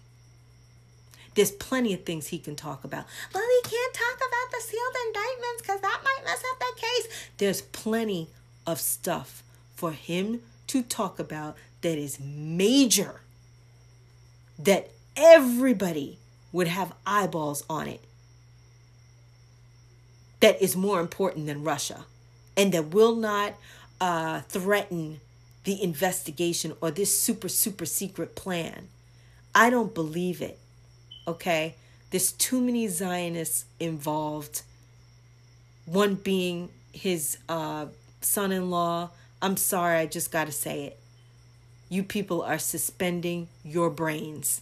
A: There's plenty of things he can talk about. Well, he can't talk about the sealed indictments because that might mess up the case. There's plenty of stuff for him to talk about that is major, that everybody would have eyeballs on it that is more important than Russia and that will not uh, threaten the investigation or this super, super secret plan. I don't believe it. Okay? There's too many Zionists involved. One being his uh, son in law. I'm sorry, I just got to say it. You people are suspending your brains.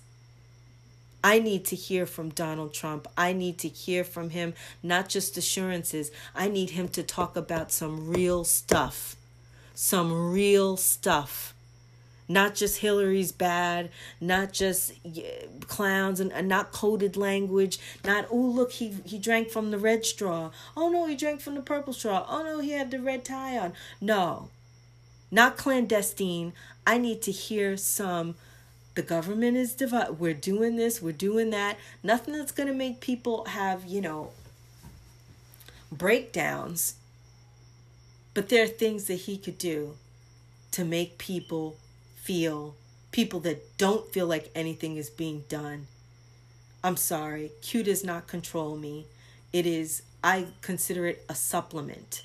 A: I need to hear from Donald Trump. I need to hear from him, not just assurances. I need him to talk about some real stuff. Some real stuff. Not just Hillary's bad, not just clowns and, and not coded language, not, oh, look, he, he drank from the red straw. Oh, no, he drank from the purple straw. Oh, no, he had the red tie on. No, not clandestine. I need to hear some the government is divided. We're doing this, we're doing that. Nothing that's going to make people have, you know, breakdowns. But there are things that he could do to make people feel, people that don't feel like anything is being done. I'm sorry, Q does not control me. It is, I consider it a supplement.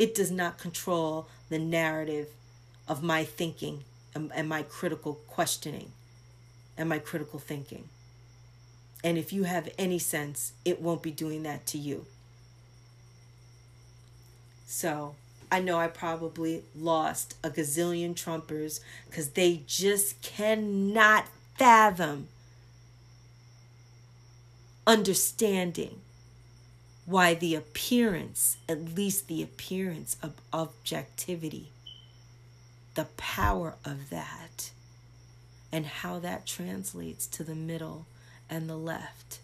A: It does not control the narrative of my thinking and, and my critical questioning and my critical thinking. And if you have any sense, it won't be doing that to you. So I know I probably lost a gazillion Trumpers because they just cannot fathom understanding why the appearance, at least the appearance of objectivity, the power of that and how that translates to the middle and the left.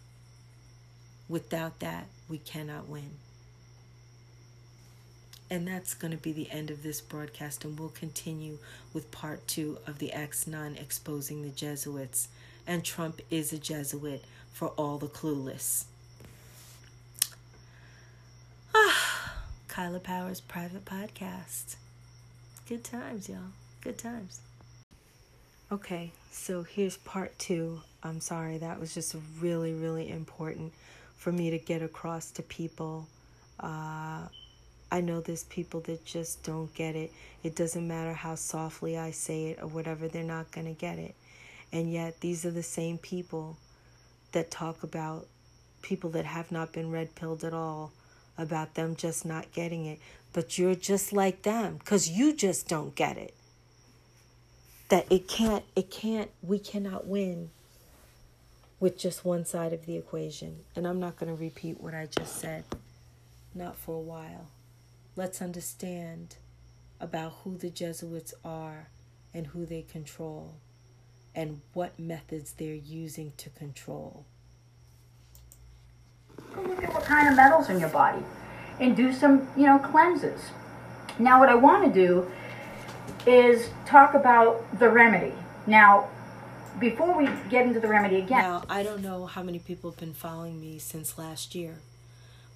A: Without that, we cannot win. And that's going to be the end of this broadcast, and we'll continue with part two of the ex Nun exposing the Jesuits. And Trump is a Jesuit for all the clueless. Ah, Kaila Powerz Private Podcast. Good times, y'all. Good times. Okay, so here's part two. I'm sorry, that was just really, really important for me to get across to people. Uh, I know there's people that just don't get it. It doesn't matter how softly I say it or whatever, they're not going to get it. And yet, these are the same people that talk about people that have not been red pilled at all, about them just not getting it. But you're just like them because you just don't get it. That it can't it can't we cannot win with just one side of the equation. And i'm not going to repeat what i just said not for a while. Let's understand about who the jesuits are and who they control and what methods they're using to control
B: look at what kind of metals in your body and do some you know cleanses now what i want to do is talk about the remedy. Now, before we get into the remedy again.
A: Now, I don't know how many people have been following me since last year,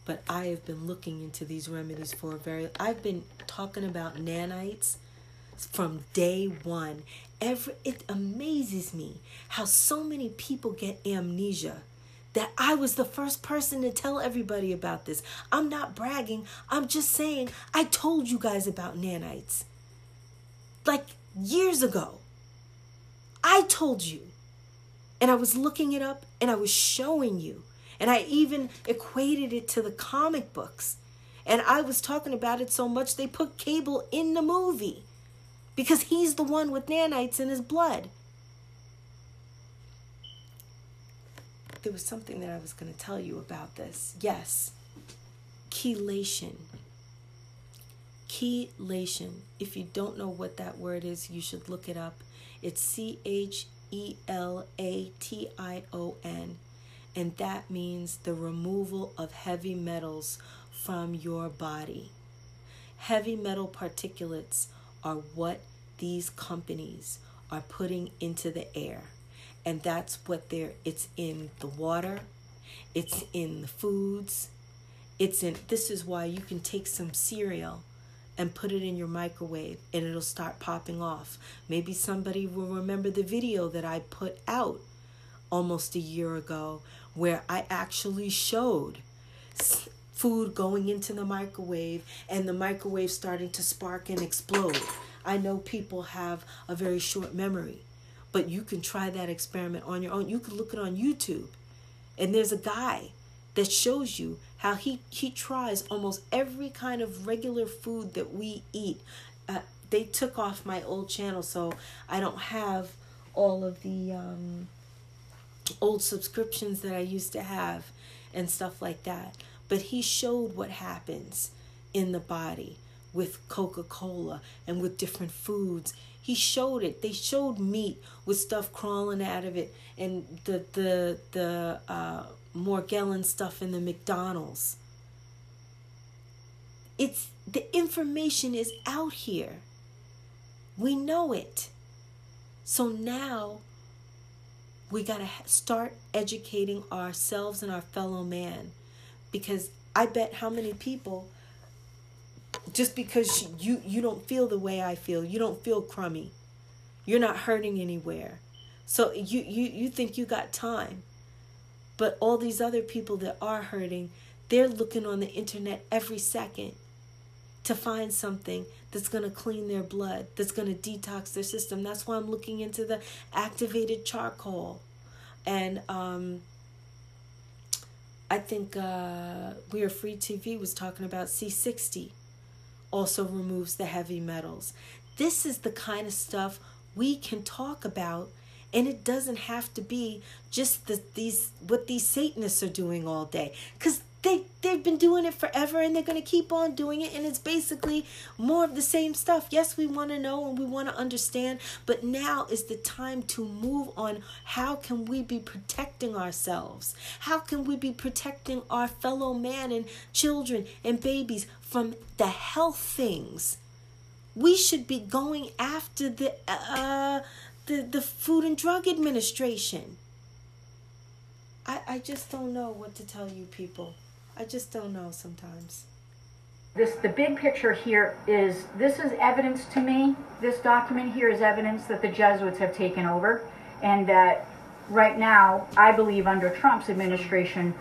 A: but I have been looking into these remedies for a very I've been talking about nanites from day 1. Every it amazes me how so many people get amnesia that I was the first person to tell everybody about this. I'm not bragging. I'm just saying I told you guys about nanites like years ago. I told you. And I was looking it up and I was showing you. And I even equated it to the comic books. And I was talking about it so much they put Cable in the movie because he's the one with nanites in his blood. There was something that I was going to tell you about this. Yes, chelation. Chelation. If you don't know what that word is, you should look it up. It's C H E L A T I O N, and that means the removal of heavy metals from your body. Heavy metal particulates are what these companies are putting into the air. And that's what they're it's in the water, it's in the foods, it's in this is why you can take some cereal and put it in your microwave and it'll start popping off. Maybe somebody will remember the video that I put out almost a year ago where I actually showed food going into the microwave and the microwave starting to spark and explode. I know people have a very short memory, but you can try that experiment on your own. You can look it on YouTube. And there's a guy that shows you how he, he tries almost every kind of regular food that we eat. Uh, they took off my old channel, so I don't have all of the um, old subscriptions that I used to have and stuff like that. But he showed what happens in the body with Coca Cola and with different foods. He showed it. They showed meat with stuff crawling out of it, and the the the uh, Morgellon stuff in the McDonald's. It's the information is out here. We know it. So now we got to start educating ourselves and our fellow man because I bet how many people just because you you don't feel the way I feel, you don't feel crummy. You're not hurting anywhere. So you you you think you got time. But all these other people that are hurting, they're looking on the internet every second to find something that's going to clean their blood, that's going to detox their system. That's why I'm looking into the activated charcoal. And um, I think uh, We Are Free TV was talking about C60 also removes the heavy metals. This is the kind of stuff we can talk about and it doesn't have to be just the, these what these satanists are doing all day because they they've been doing it forever and they're going to keep on doing it and it's basically more of the same stuff yes we want to know and we want to understand but now is the time to move on how can we be protecting ourselves how can we be protecting our fellow man and children and babies from the health things we should be going after the uh the, the Food and Drug Administration. I, I just don't know what to tell you people. I just don't know sometimes.
B: This, the big picture here is, this is evidence to me, this document here is evidence that the Jesuits have taken over and that right now, I believe under Trump's administration,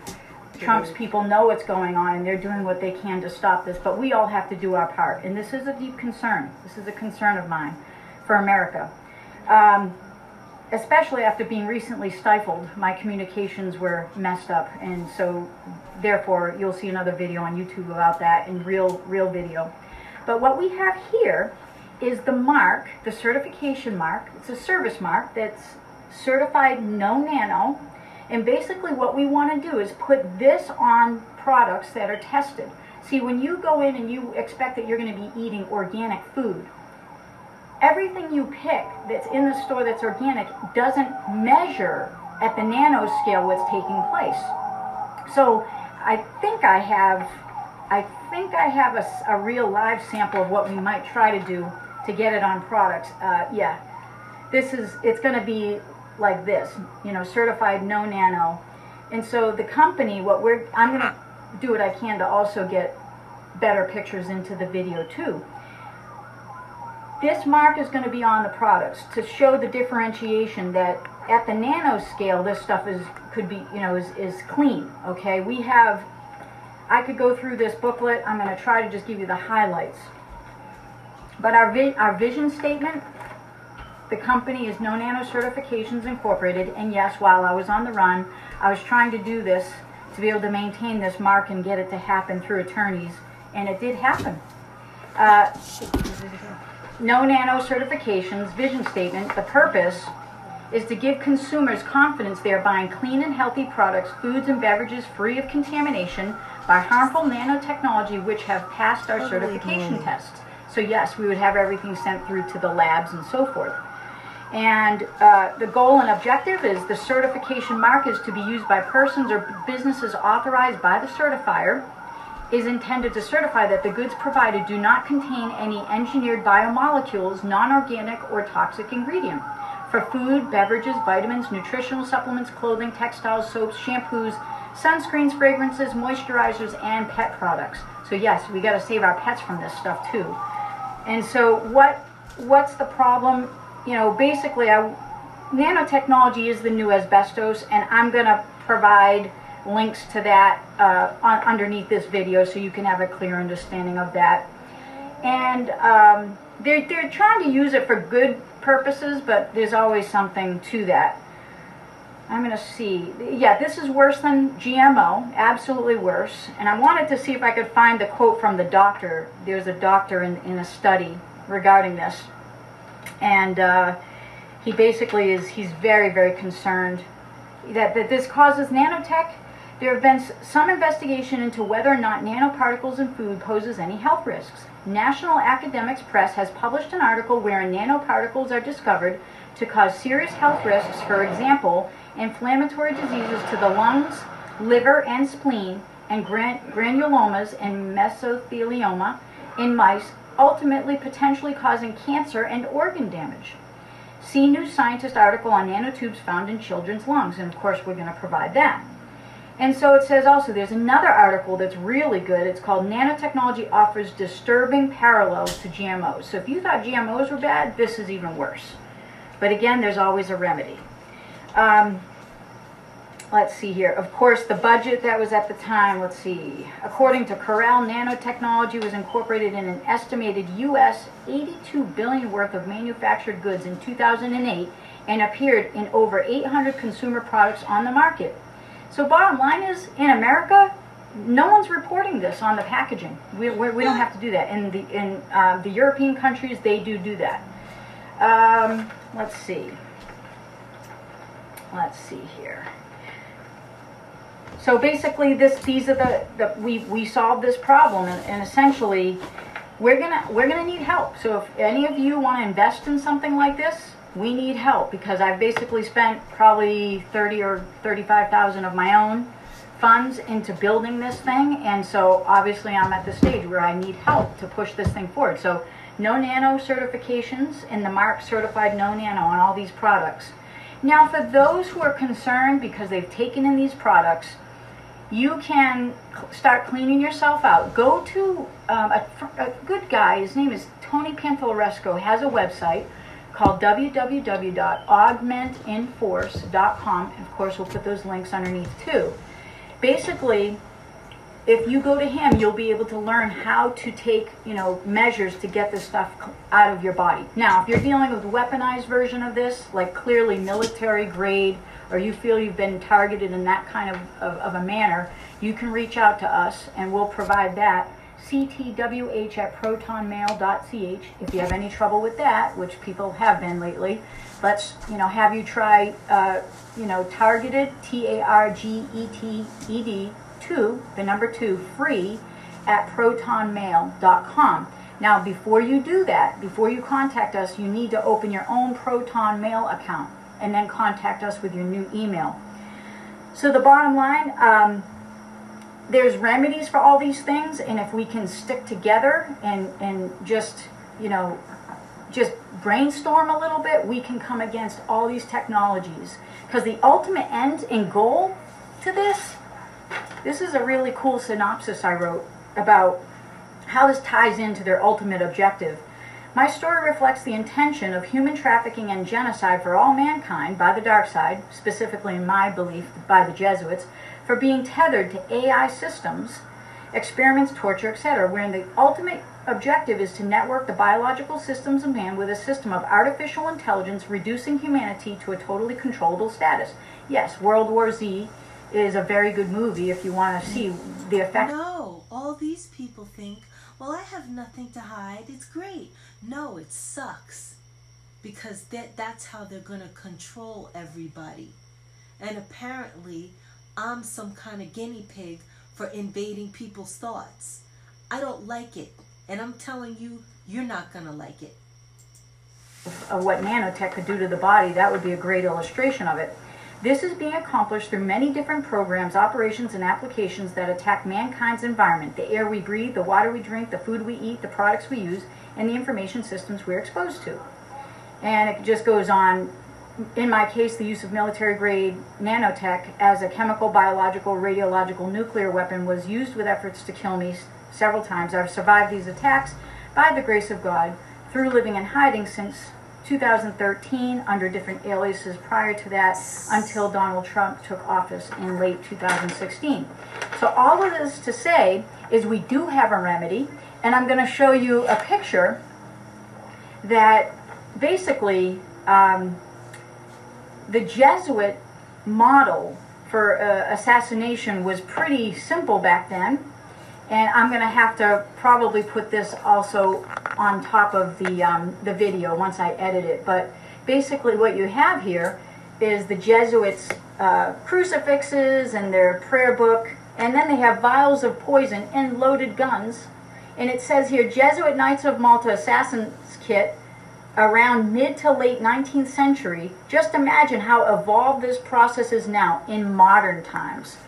B: Trump's people know what's going on and they're doing what they can to stop this, but we all have to do our part. And this is a deep concern. This is a concern of mine for America. Um, especially after being recently stifled, my communications were messed up, and so therefore you'll see another video on YouTube about that in real real video. But what we have here is the mark, the certification mark. It's a service mark that's certified no nano, and basically what we want to do is put this on products that are tested. See, when you go in and you expect that you're going to be eating organic food, everything you pick that's in the store that's organic doesn't measure at the nano scale what's taking place. So I think I have, I think I have a, a real live sample of what we might try to do to get it on products. Uh, yeah, this is, it's going to be like this, you know, certified no nano. And so the company, what we're, I'm going to do what I can to also get better pictures into the video too. This mark is going to be on the products to show the differentiation that at the nanoscale, this stuff is could be, you know, is, is clean. Okay, we have. I could go through this booklet. I'm going to try to just give you the highlights. But our vi our vision statement, the company is No Nano Certifications Incorporated, and yes, while I was on the run, I was trying to do this to be able to maintain this mark and get it to happen through attorneys, and it did happen. Uh, no nano certifications, vision statement, the purpose is to give consumers confidence they are buying clean and healthy products, foods and beverages free of contamination by harmful nanotechnology which have passed our certification tests. So yes, we would have everything sent through to the labs and so forth. And uh, the goal and objective is the certification mark is to be used by persons or businesses authorized by the certifier is intended to certify that the goods provided do not contain any engineered biomolecules, non-organic, or toxic ingredient. For food, beverages, vitamins, nutritional supplements, clothing, textiles, soaps, shampoos, sunscreens, fragrances, moisturizers, and pet products. So yes, we got to save our pets from this stuff too. And so what what's the problem? You know, basically, I, nanotechnology is the new asbestos, and I'm going to provide links to that uh, on, underneath this video so you can have a clear understanding of that. And um, they're, they're trying to use it for good purposes, but there's always something to that. I'm going to see. Yeah, this is worse than GMO, absolutely worse. And I wanted to see if I could find the quote from the doctor. There's a doctor in, in a study regarding this. And uh, he basically is, he's very, very concerned that, that this causes nanotech there have been some investigation into whether or not nanoparticles in food poses any health risks. National Academics Press has published an article wherein nanoparticles are discovered to cause serious health risks, for example, inflammatory diseases to the lungs, liver, and spleen, and gran granulomas and mesothelioma in mice, ultimately potentially causing cancer and organ damage. See New Scientist article on nanotubes found in children's lungs, and of course we're going to provide that. And so it says also, there's another article that's really good. It's called Nanotechnology Offers Disturbing Parallels to GMOs. So if you thought GMOs were bad, this is even worse. But again, there's always a remedy. Um, let's see here. Of course, the budget that was at the time, let's see. According to Corral, nanotechnology was incorporated in an estimated U.S. 82 billion worth of manufactured goods in 2008 and appeared in over 800 consumer products on the market. So bottom line is, in America, no one's reporting this on the packaging. We, we, we don't have to do that. In the in uh, the European countries, they do do that. Um, let's see. Let's see here. So basically, this these are the, the we we solved this problem, and, and essentially, we're gonna we're gonna need help. So if any of you want to invest in something like this, we need help because I've basically spent probably 30 or 35,000 of my own funds into building this thing and so obviously I'm at the stage where I need help to push this thing forward. So no nano certifications and the mark certified no nano on all these products. Now for those who are concerned because they've taken in these products, you can start cleaning yourself out. Go to um, a, a, good guy, his name is Tony Pantalleresco, has a website called www.augmentinforce.com. Of course, we'll put those links underneath too. Basically, if you go to him, you'll be able to learn how to take, you know, measures to get this stuff out of your body. Now, if you're dealing with a weaponized version of this, like clearly military grade, or you feel you've been targeted in that kind of, of, of a manner, you can reach out to us and we'll provide that ctwh at protonmail.ch. If you have any trouble with that, which people have been lately, let's you know have you try uh, you know targeted T A R G E T E D two the number two free at protonmail.com. Now, before you do that, before you contact us, you need to open your own Proton Mail account and then contact us with your new email. So the bottom line. Um, there's remedies for all these things, and if we can stick together and and just you know just brainstorm a little bit, we can come against all these technologies. Because the ultimate end and goal to this, this is a really cool synopsis I wrote about how this ties into their ultimate objective. My story reflects the intention of human trafficking and genocide for all mankind by the dark side, specifically in my belief by the Jesuits, for being tethered to AI systems, experiments, torture, etc., wherein the ultimate objective is to network the biological systems of man with a system of artificial intelligence, reducing humanity to a totally controllable status. Yes, World War Z is a very good movie if you want to see the effect.
C: No, all these people think, well, I have nothing to hide. It's great. No, it sucks. Because that, that's how they're going to control everybody. And apparently, I'm some kind of guinea pig for invading people's thoughts. I don't like it. And I'm telling you, you're not going to like it.
B: Of what nanotech could do to the body, that would be a great illustration of it. This is being accomplished through many different programs, operations, and applications that attack mankind's environment the air we breathe, the water we drink, the food we eat, the products we use, and the information systems we're exposed to. And it just goes on in my case, the use of military grade nanotech as a chemical, biological, radiological, nuclear weapon was used with efforts to kill me several times. I've survived these attacks by the grace of God through living in hiding since 2013 under different aliases prior to that until Donald Trump took office in late 2016. So, all of this to say is we do have a remedy, and I'm going to show you a picture that basically. Um, the Jesuit model for uh, assassination was pretty simple back then. And I'm going to have to probably put this also on top of the, um, the video once I edit it. But basically what you have here is the Jesuits' uh, crucifixes and their prayer book. And then they have vials of poison and loaded guns. And it says here, Jesuit Knights of Malta Assassin's Kit around mid to late 19th century, just imagine how evolved this process is now in modern times.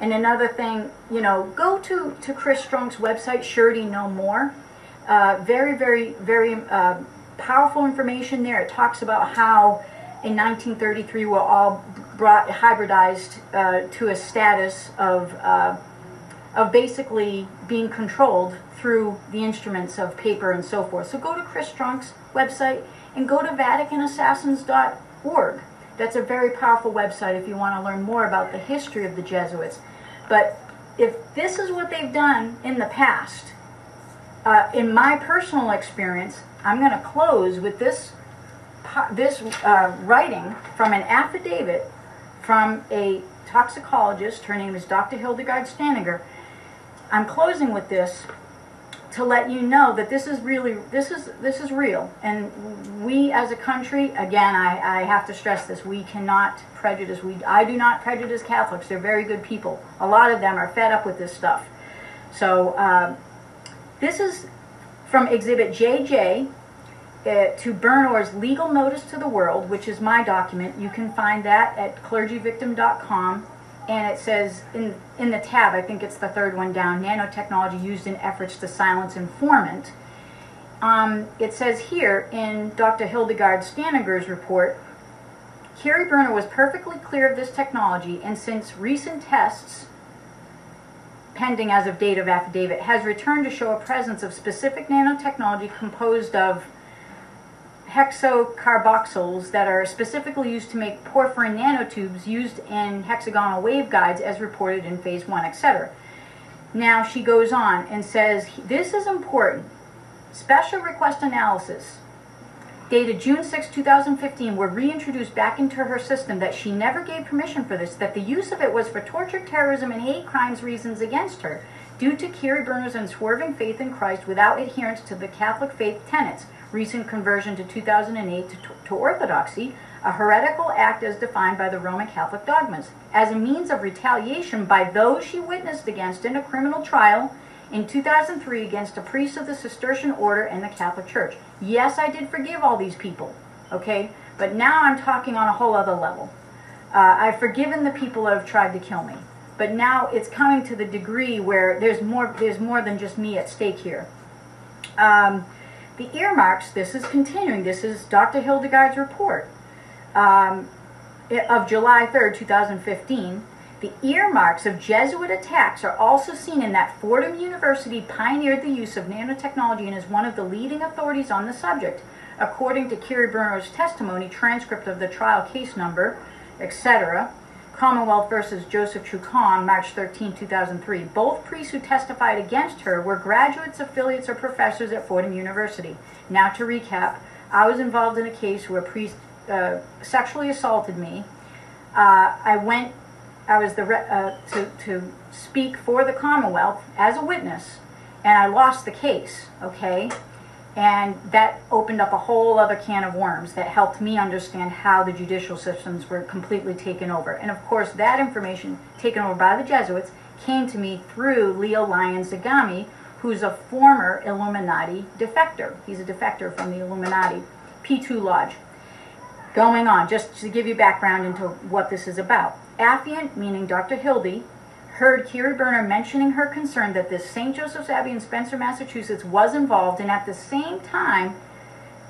B: And another thing, you know, go to, to Chris Strunk's website, Surety No More. Uh, very, very, very uh, powerful information there. It talks about how in 1933 we're all brought hybridized uh, to a status of, uh, of basically being controlled through the instruments of paper and so forth. So go to Chris Strunk's website and go to VaticanAssassins.org. That's a very powerful website if you want to learn more about the history of the Jesuits. But if this is what they've done in the past, uh, in my personal experience, I'm going to close with this this uh, writing from an affidavit from a toxicologist. Her name is Dr. Hildegard Staninger. I'm closing with this to let you know that this is really this is this is real. And we as a country again I, I have to stress this we cannot prejudice we I do not prejudice Catholics. They're very good people. A lot of them are fed up with this stuff. So uh, this is from exhibit JJ uh, to Berner's legal notice to the world which is my document. You can find that at clergyvictim.com and it says in in the tab, I think it's the third one down, nanotechnology used in efforts to silence informant. Um, it says here in Dr. Hildegard Staninger's report, Keri Berner was perfectly clear of this technology, and since recent tests pending as of date of affidavit, has returned to show a presence of specific nanotechnology composed of hexocarboxyls that are specifically used to make porphyrin nanotubes used in hexagonal waveguides as reported in phase one, etc. Now she goes on and says, this is important. Special request analysis dated June 6, 2015, were reintroduced back into her system that she never gave permission for this, that the use of it was for torture, terrorism, and hate crimes reasons against her, due to Keri Berner's unswerving faith in Christ without adherence to the Catholic faith tenets, recent conversion to 2008 to, to Orthodoxy, a heretical act as defined by the Roman Catholic dogmas, as a means of retaliation by those she witnessed against in a criminal trial in 2003 against a priest of the Cistercian order and the Catholic Church. Yes, I did forgive all these people, okay? But now I'm talking on a whole other level. Uh, I've forgiven the people that have tried to kill me. But now it's coming to the degree where there's more, there's more than just me at stake here. Um, the earmarks, this is continuing. This is Dr. Hildegard's report um, of July 3rd, 2015. The earmarks of Jesuit attacks are also seen in that Fordham University pioneered the use of nanotechnology and is one of the leading authorities on the subject. According to Keri Berner's testimony, transcript of the trial case number, etc., Commonwealth versus Joseph Chukong, March 13, 2003. Both priests who testified against her were graduates, affiliates, or professors at Fordham University. Now, to recap, I was involved in a case where a priest uh, sexually assaulted me. Uh, I went I was the uh, to to speak for the Commonwealth as a witness, and I lost the case. Okay, and that opened up a whole other can of worms that helped me understand how the judicial systems were completely taken over. And of course, that information taken over by the Jesuits came to me through Leo Lyons Zagami, who's a former Illuminati defector. He's a defector from the Illuminati P2 Lodge. Going on, just to give you background into what this is about. Affiant, meaning Dr. Hildy, heard Keri Berner mentioning her concern that this St. Joseph's Abbey in Spencer, Massachusetts was involved, and at the same time,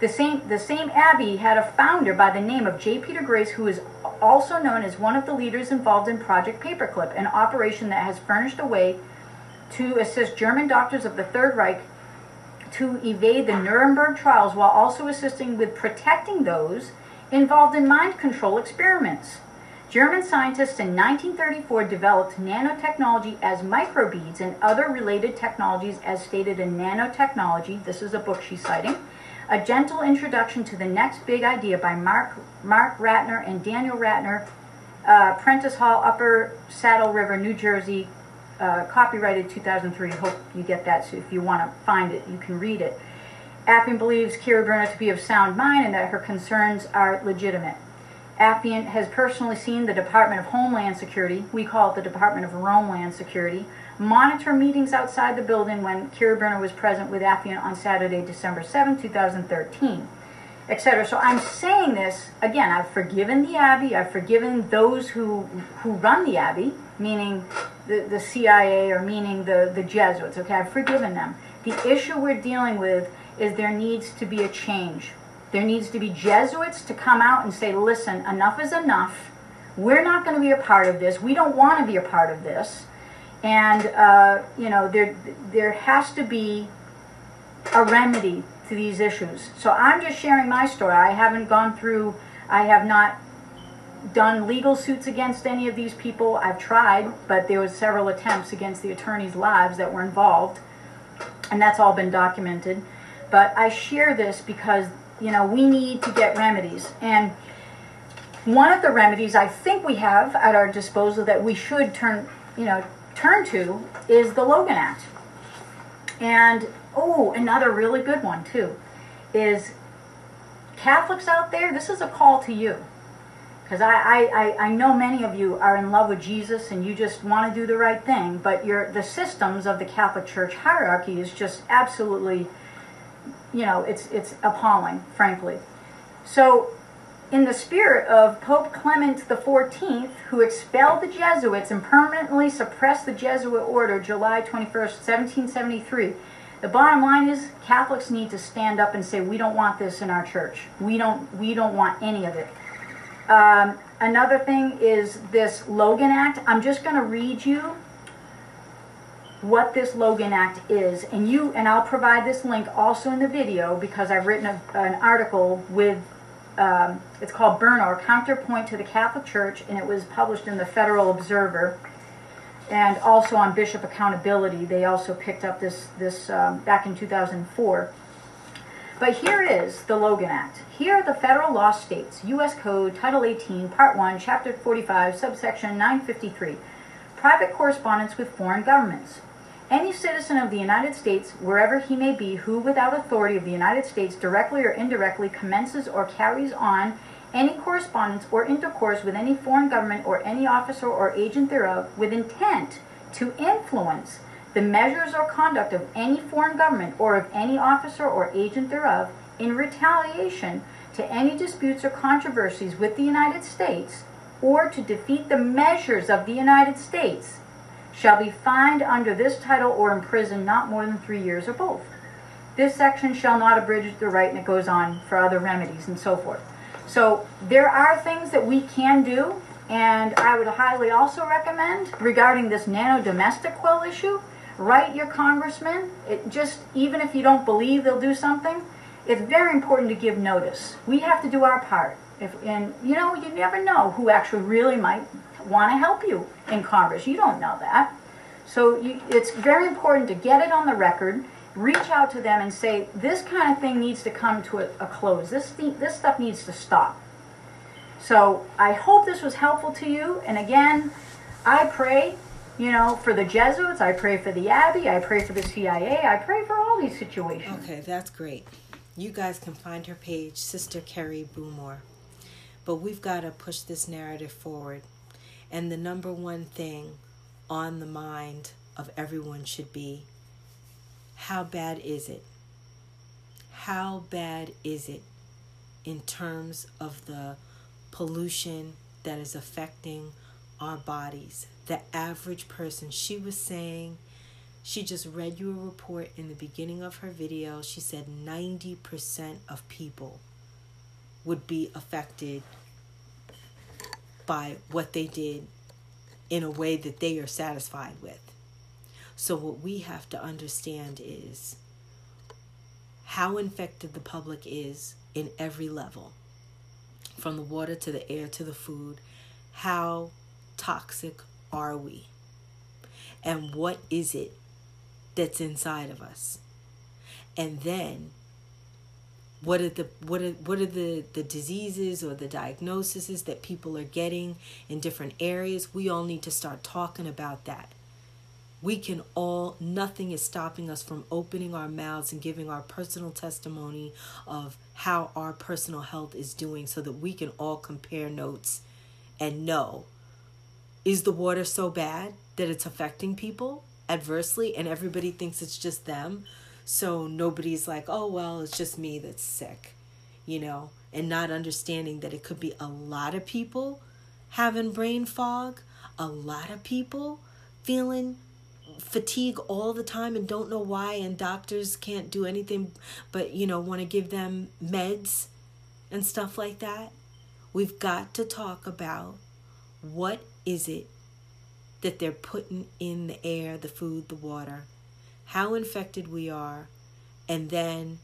B: the same, the same abbey had a founder by the name of J. Peter Grace, who is also known as one of the leaders involved in Project Paperclip, an operation that has furnished a way to assist German doctors of the Third Reich to evade the Nuremberg trials while also assisting with protecting those involved in mind control experiments. German scientists in 1934 developed nanotechnology as microbeads and other related technologies as stated in Nanotechnology, this is a book she's citing, a gentle introduction to the next big idea by Mark, Mark Ratner and Daniel Ratner, uh, Prentice Hall, Upper Saddle River, New Jersey, uh, copyrighted 2003. Hope you get that, so if you want to find it, you can read it. Affiant believes Keri Berner to be of sound mind and that her concerns are legitimate. Affiant has personally seen the Department of Homeland Security, we call it the Department of Homeland Security, monitor meetings outside the building when Keri was present with Affiant on Saturday, December 7, 2013, etc. So I'm saying this, again, I've forgiven the Abbey, I've forgiven those who, who run the Abbey, meaning the, the CIA or meaning the, the Jesuits, okay, I've forgiven them. The issue we're dealing with is there needs to be a change. There needs to be Jesuits to come out and say, listen, enough is enough. We're not going to be a part of this. We don't want to be a part of this. And, uh, you know, there, there has to be a remedy to these issues. So I'm just sharing my story. I haven't gone through, I have not done legal suits against any of these people. I've tried, but there was several attempts against the attorneys' lives that were involved. And that's all been documented. But I share this because you know, we need to get remedies. And one of the remedies I think we have at our disposal that we should turn, you know, turn to is the Logan Act. And oh, another really good one too is Catholics out there, this is a call to you. Because I, I, I know many of you are in love with Jesus and you just want to do the right thing, but your the systems of the Catholic Church hierarchy is just absolutely you know, it's, it's appalling, frankly. So, in the spirit of Pope Clement XIV, who expelled the Jesuits and permanently suppressed the Jesuit order July 21st, 1773, the bottom line is Catholics need to stand up and say, we don't want this in our church. We don't, we don't want any of it. Um, another thing is this Logan Act. I'm just going to read you what this Logan Act is. And you and I'll provide this link also in the video because I've written a, an article with um, it's called Burn or Counterpoint to the Catholic Church, and it was published in the Federal Observer and also on Bishop Accountability. They also picked up this this um, back in 2004. But here is the Logan Act. Here the federal law states, U.S. Code, Title 18, Part 1, Chapter 45, subsection 953, private correspondence with foreign governments. Any citizen of the United States, wherever he may be, who, without authority of the United States, directly or indirectly commences or carries on any correspondence or intercourse with any foreign government or any officer or agent thereof with intent to influence the measures or conduct of any foreign government or of any officer or agent thereof in retaliation to any disputes or controversies with the United States or to defeat the measures of the United States shall be fined under this title or imprisoned not more than three years or both. This section shall not abridge the right, and it goes on for other remedies and so forth. So there are things that we can do, and I would highly also recommend regarding this nano domestic quill issue write your congressman. It just even if you don't believe they'll do something, it's very important to give notice. We have to do our part. If and you know you never know who actually really might want to help you in Congress. You don't know that. So you, it's very important to get it on the record, reach out to them and say this kind of thing needs to come to a, a close. This this stuff needs to stop. So I hope this was helpful to you. And again, I pray you know, for the Jesuits, I pray for the Abbey, I pray for the CIA, I pray for all these situations.
A: Okay, that's great. You guys can find her page, Sister Carrie Boomore. But we've got to push this narrative forward. And the number one thing on the mind of everyone should be how bad is it? How bad is it in terms of the pollution that is affecting our bodies? the average person. She was saying, she just read you a report in the beginning of her video. She said 90% of people would be affected by what they did in a way that they are satisfied with. So, what we have to understand is how infected the public is in every level from the water to the air to the food, how toxic are we? And what is it that's inside of us? And then what are the what are what are the the diseases or the diagnoses that people are getting in different areas we all need to start talking about that we can all nothing is stopping us from opening our mouths and giving our personal testimony of how our personal health is doing so that we can all compare notes and know is the water so bad that it's affecting people adversely and everybody thinks it's just them? So nobody's like, oh, well, it's just me that's sick, you know, and not understanding that it could be a lot of people having brain fog, a lot of people feeling fatigue all the time and don't know why and doctors can't do anything but you know want to give them meds and stuff like that. We've got to talk about what is it that they're putting in the air, the food, the water, how infected we are, and then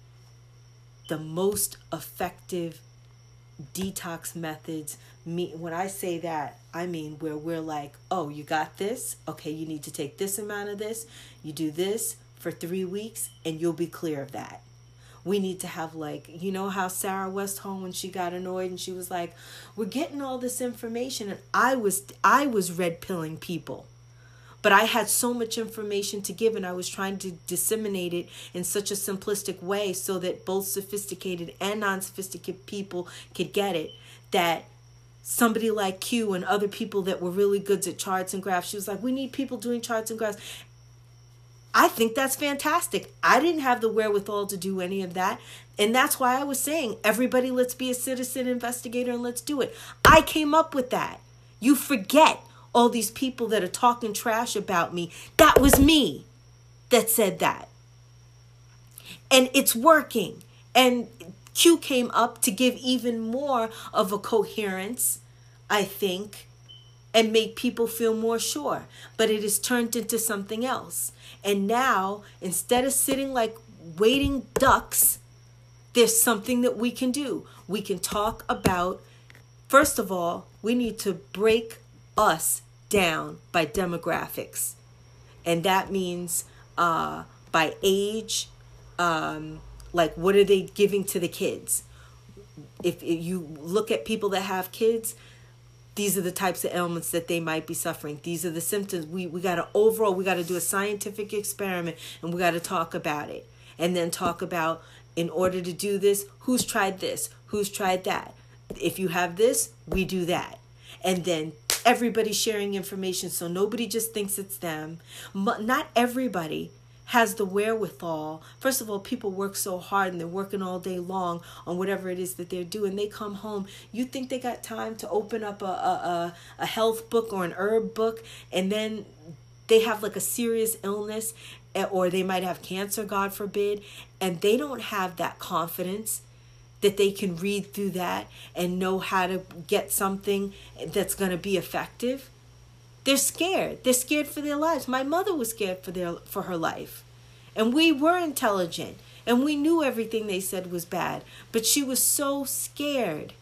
A: the most effective detox methods. Me, when I say that, I mean where we're like, oh, you got this? Okay, you need to take this amount of this. You do this for three weeks, and you'll be clear of that we need to have like you know how Sarah Westall when she got annoyed and she was like we're getting all this information and I was I was red pilling people but I had so much information to give and I was trying to disseminate it in such a simplistic way so that both sophisticated and non-sophisticated people could get it that somebody like Q and other people that were really good at charts and graphs she was like we need people doing charts and graphs I think that's fantastic. I didn't have the wherewithal to do any of that. And that's why I was saying, everybody, let's be a citizen investigator and let's do it. I came up with that. You forget all these people that are talking trash about me. That was me that said that. And it's working. And Q came up to give even more of a coherence, I think, and make people feel more sure. But it is turned into something else. And now, instead of sitting like waiting ducks, there's something that we can do. We can talk about, first of all, we need to break us down by demographics. And that means uh, by age, um, like what are they giving to the kids? If, if you look at people that have kids, these are the types of ailments that they might be suffering. These are the symptoms. We we got to overall we got to do a scientific experiment and we got to talk about it. And then talk about in order to do this, who's tried this, who's tried that. If you have this, we do that. And then everybody sharing information so nobody just thinks it's them. Not everybody has the wherewithal. First of all, people work so hard and they're working all day long on whatever it is that they're doing. They come home. You think they got time to open up a, a, a health book or an herb book and then they have like a serious illness eh, or they might have cancer, God forbid, and they don't have that confidence that they can read through that and know how to get something that's going to be effective they're scared. They're scared for their lives. My mother was scared for their for her life. And we were intelligent and we knew everything they said was bad but she was so scared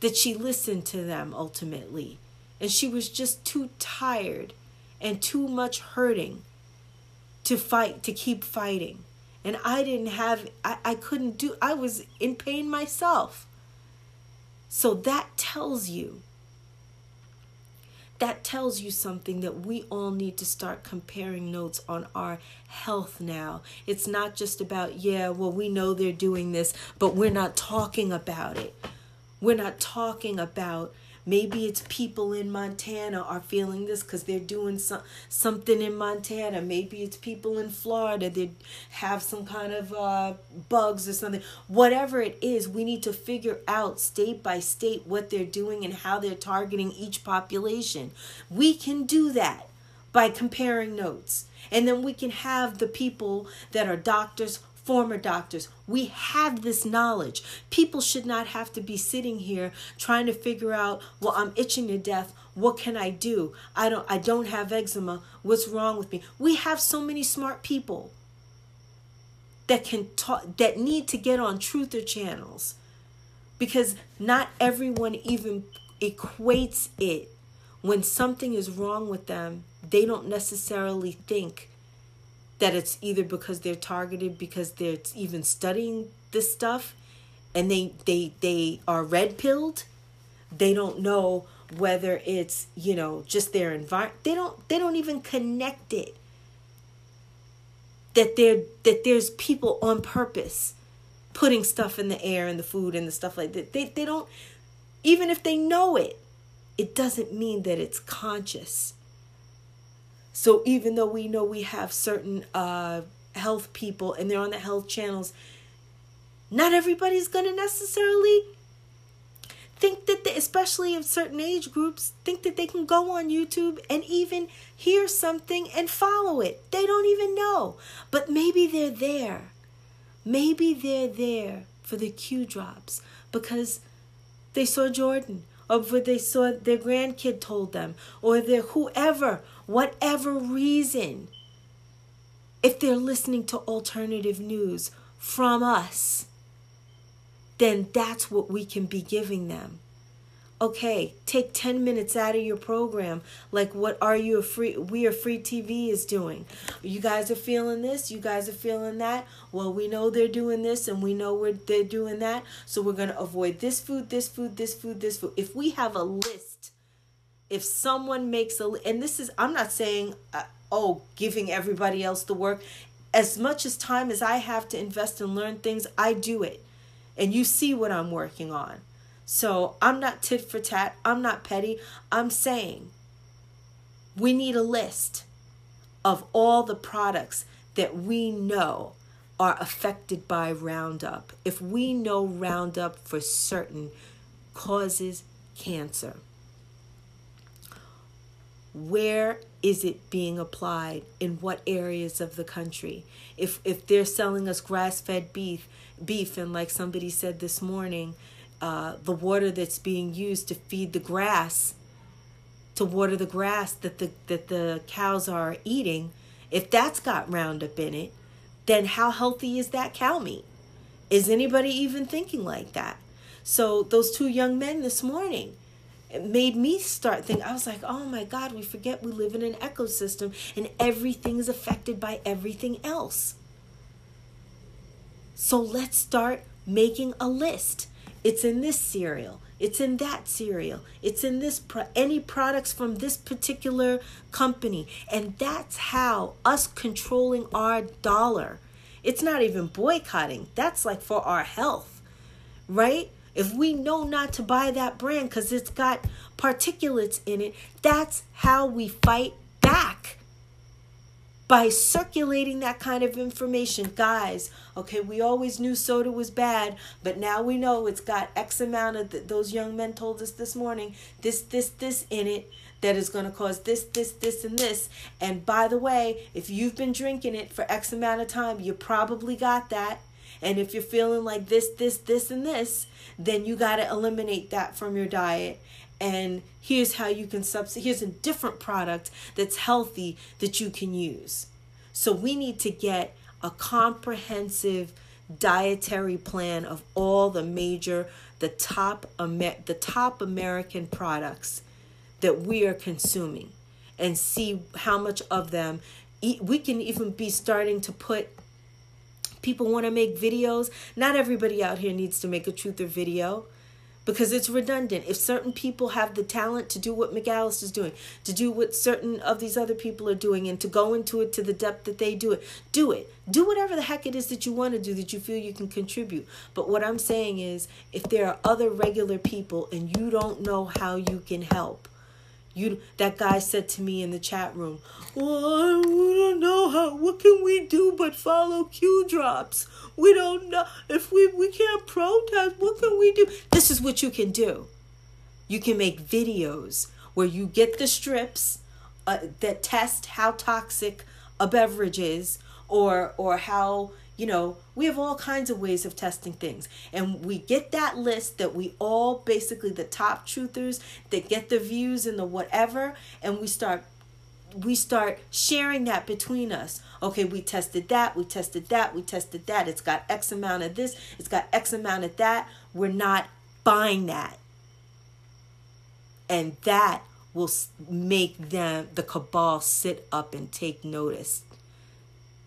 A: that she listened to them ultimately. And she was just too tired and too much hurting to fight to keep fighting and I didn't have, I, I couldn't do, I was in pain myself. So that tells you, that tells you something that we all need to start comparing notes on our health now. It's not just about, yeah, well, we know they're doing this, but we're not talking about it. We're not talking about Maybe it's people in Montana are feeling this because they're doing some, something in Montana. Maybe it's people in Florida that have some kind of uh, bugs or something. Whatever it is, we need to figure out state by state what they're doing and how they're targeting each population. We can do that by comparing notes. And then we can have the people that are doctors, former doctors. We have this knowledge. People should not have to be sitting here trying to figure out, well, I'm itching to death. What can I do? I don't I don't have eczema. What's wrong with me? We have so many smart people that can talk that need to get on truther channels because not everyone even equates it when something is wrong with them they don't necessarily think that it's either because they're targeted because they're even studying this stuff and they they they are red pilled they don't know whether it's you know just their environment they don't they don't even connect it. That there that there's people on purpose putting stuff in the air and the food and the stuff like that. They, they don't even if they know it it doesn't mean that it's conscious so even though we know we have certain uh, health people and they're on the health channels, not everybody's going to necessarily think that they, especially in certain age groups think that they can go on youtube and even hear something and follow it. They don't even know. But maybe they're there. Maybe they're there for the Q drops because they saw jordan or they saw their grandkid told them or their whoever whatever reason, if they're listening to alternative news from us, then that's what we can be giving them. Okay, take 10 minutes out of your program, like what are you a free we are free TV is doing. You guys are feeling this, you guys are feeling that. Well, we know they're doing this and we know we're they're doing that. So we're gonna avoid this food, this food, this food, this food. If we have a list if someone makes a and this is i'm not saying uh, oh giving everybody else the work. As much as time as i have to invest and learn things i do it. And you see what i'm working on. So i'm not tit for tat. I'm not petty. I'm saying we need a list of all the products that we know are affected by roundup. If we know roundup for certain causes cancer where is it being applied in what areas of the country if if they're selling us grass-fed beef beef and like somebody said this morning uh, the water that's being used to feed the grass to water the grass that the that the cows are eating, if that's got Roundup in it, then how healthy is that cow meat? Is anybody even thinking like that? So those two young men this morning, it made me start thinking i was like oh my god we forget we live in an ecosystem and everything is affected by everything else. So let's start making a list. It's in this cereal. It's in that cereal. It's in this pro- any products from this particular company. And that's how us controlling our dollar it's not even boycotting. That's like for our health right if we know not to buy that brand because it's got particulates in it, that's how we fight back by circulating that kind of information. Guys, okay, we always knew soda was bad, but now we know it's got X amount of th- those young men told us this morning this, this, this in it that is going to cause this, this, this, and this. And by the way, if you've been drinking it for X amount of time, you probably got that. And if you're feeling like this, this, this, and this, then you got to eliminate that from your diet. And here's how you can substitute. Here's a different product that's healthy that you can use. So we need to get a comprehensive dietary plan of all the major, the top, the top American products that we are consuming, and see how much of them we can even be starting to put people want to make videos. Not everybody out here needs to make a truther video because it's redundant. If certain people have the talent to do what McAllister's doing, to do what certain of these other people are doing, and to go into it to the depth that they do it, do it. Do whatever the heck it is that you want to do that you feel you can contribute. But what I'm saying is, if there are other regular people and you don't know how you can help, you that guy said to me in the chat room, "Well, we don't know how. What can we do but follow Q drops? We don't know if we we can't protest. What can we do? This is what you can do. You can make videos where you get the strips uh, that test how toxic a beverage is, or or how you know, we have all kinds of ways of testing things. And we get that list that we all basically the top truthers that get the views and the whatever, and we start we start sharing that between us. Okay, we tested that, we tested that, we tested that. It's got X amount of this, it's got X amount of that. We're not buying that. And that will make them, the cabal, sit up and take notice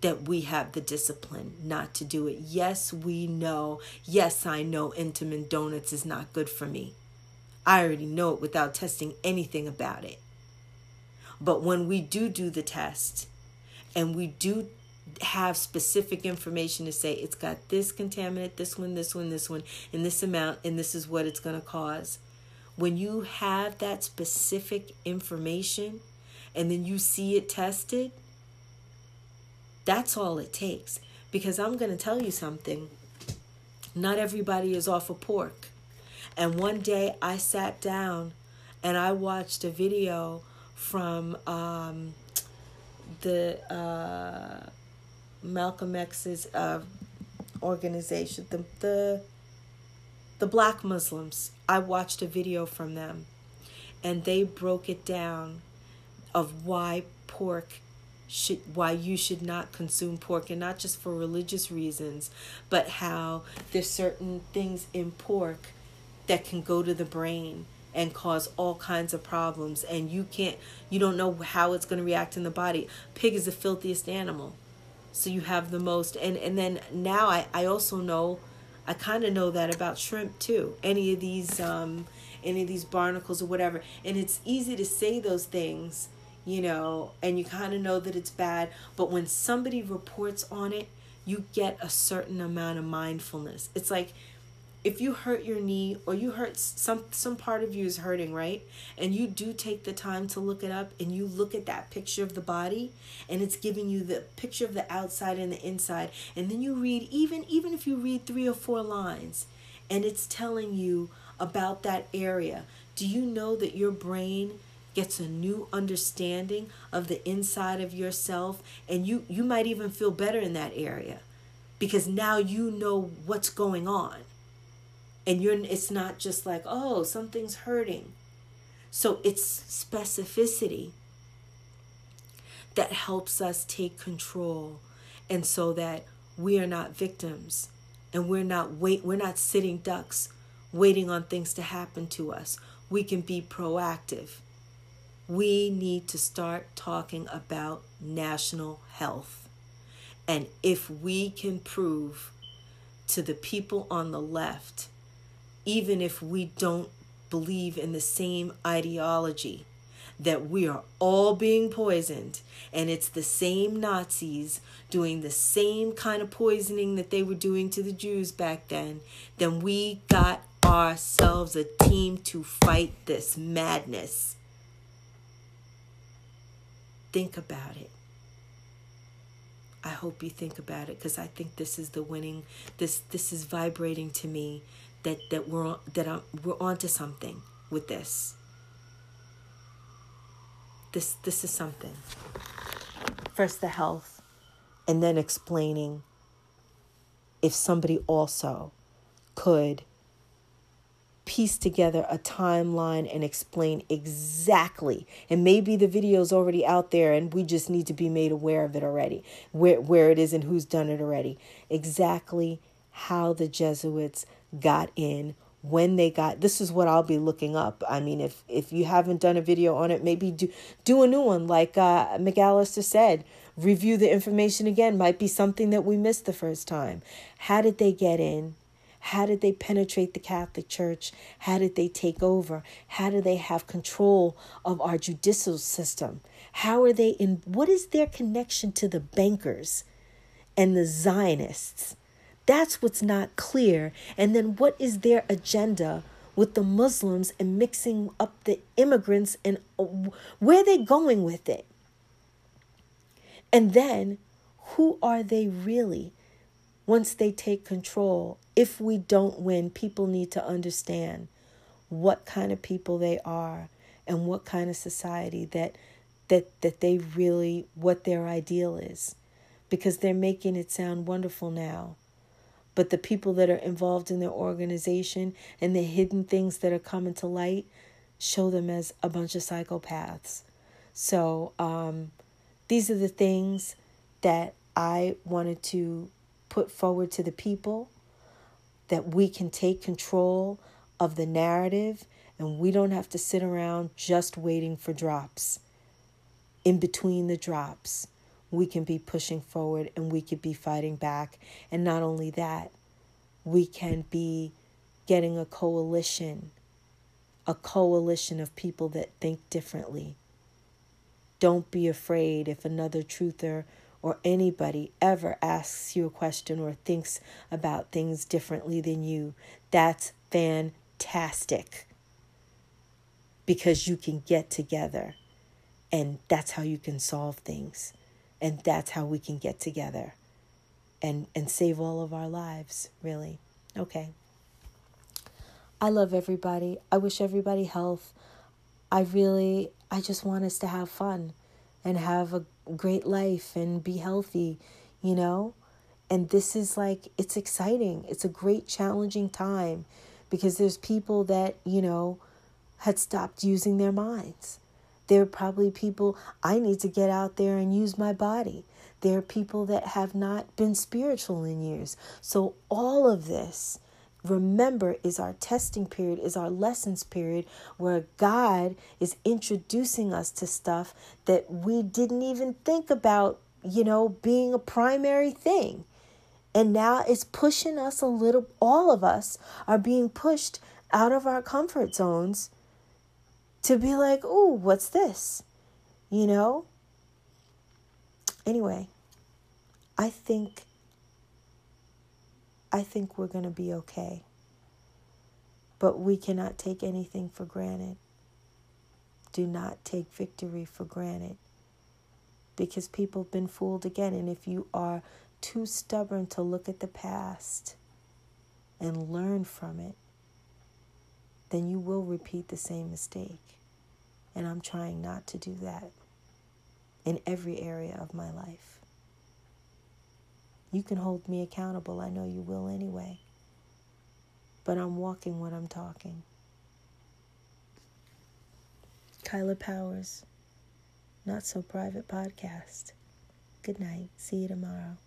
A: that we have the discipline not to do it. Yes, we know. Yes, I know Entenmann Donuts is not good for me. I already know it without testing anything about it. But when we do do the test and we do have specific information to say it's got this contaminant, this one, this one, this one, in this amount, and this is what it's going to cause. When you have that specific information and then you see it tested, that's all it takes. Because I'm going to tell you something. Not everybody is off of pork. And one day I sat down and I watched a video from um, the uh, Malcolm X's uh, organization, the, the the black Muslims. I watched a video from them, and they broke it down of why pork should why you should not consume pork and not just for religious reasons but how there's certain things in pork that can go to the brain and cause all kinds of problems and you can't you don't know how it's going to react in the body. Pig is the filthiest animal so you have the most and and then now i i also know i kind of know that about shrimp too. Any of these um any of these barnacles or whatever and it's easy to say those things you know, and you kind of know that it's bad. But when somebody reports on it, you get a certain amount of mindfulness. It's like if you hurt your knee or you hurt some some part of you is hurting, right? And you do take the time to look it up and you look at that picture of the body and it's giving you the picture of the outside and the inside. And then you read even even if you read 3 or 4 lines and it's telling you about that area. Do you know that your brain gets a new understanding of the inside of yourself and you you might even feel better in that area because now you know what's going on and you're it's not just like oh something's hurting So it's specificity that helps us take control and so that we are not victims and we're not wait we're not sitting ducks waiting on things to happen to us. We can be proactive. We need to start talking about national health. And if we can prove to the people on the left, even if we don't believe in the same ideology, that we are all being poisoned and it's the same Nazis doing the same kind of poisoning that they were doing to the Jews back then, then we got ourselves a team to fight this madness. Think about it. I hope you think about it because I think this is the winning. This this is vibrating to me that that we're that I'm, we're onto something with this. This this is something. First the health, and then explaining if somebody also could piece together a timeline and explain exactly and maybe the video is already out there and we just need to be made aware of it already where where it is and who's done it already exactly how the Jesuits got in when they got this is what I'll be looking up. I mean if if you haven't done a video on it maybe do do a new one like uh McAllister said review the information again might be something that we missed the first time. How did they get in? How did they penetrate the Catholic Church? How did they take over? How do they have control of our judicial system? How are they in? What is their connection to the bankers and the Zionists? That's what's not clear. And then what is their agenda with the Muslims and mixing up the immigrants and uh, where are they going with it? And then who are they really? Once they take control, if we don't win, people need to understand what kind of people they are and what kind of society that that that they really what their ideal is. Because they're making it sound wonderful now. But the people that are involved in their organization and the hidden things that are coming to light show them as a bunch of psychopaths. So um, these are the things that i wanted to put forward to the people, that we can take control of the narrative and we don't have to sit around just waiting for drops. In between the drops, we can be pushing forward and we could be fighting back. And not only that, we can be getting a coalition, a coalition of people that think differently. Don't be afraid if another truther or anybody ever asks you a question or thinks about things differently than you, that's fantastic. Because you can get together and that's how you can solve things. And that's how we can get together and, and save all of our lives, really. Okay. I love everybody. I wish everybody health. I really, I just want us to have fun and have a great life and be healthy, you know? And this is like, it's exciting. It's a great, challenging time because there's people that, you know, had stopped using their minds. There are probably people, I need to get out there and use my body. There are people that have not been spiritual in years. So, all of this remember is our testing period, is our lessons period where God is introducing us to stuff that we didn't even think about, you know, being a primary thing. And now it's pushing us a little, all of us are being pushed out of our comfort zones to be like, oh, what's this? You know? Anyway, I think I think we're going to be okay. But we cannot take anything for granted. Do not take victory for granted because people have been fooled again. And if you are too stubborn to look at the past and learn from it, then you will repeat the same mistake. And I'm trying not to do that in every area of my life. You can hold me accountable. I know you will anyway. But I'm walking what I'm talking. Kaila Powerz, Not So Private Podcast. Good night. See you tomorrow.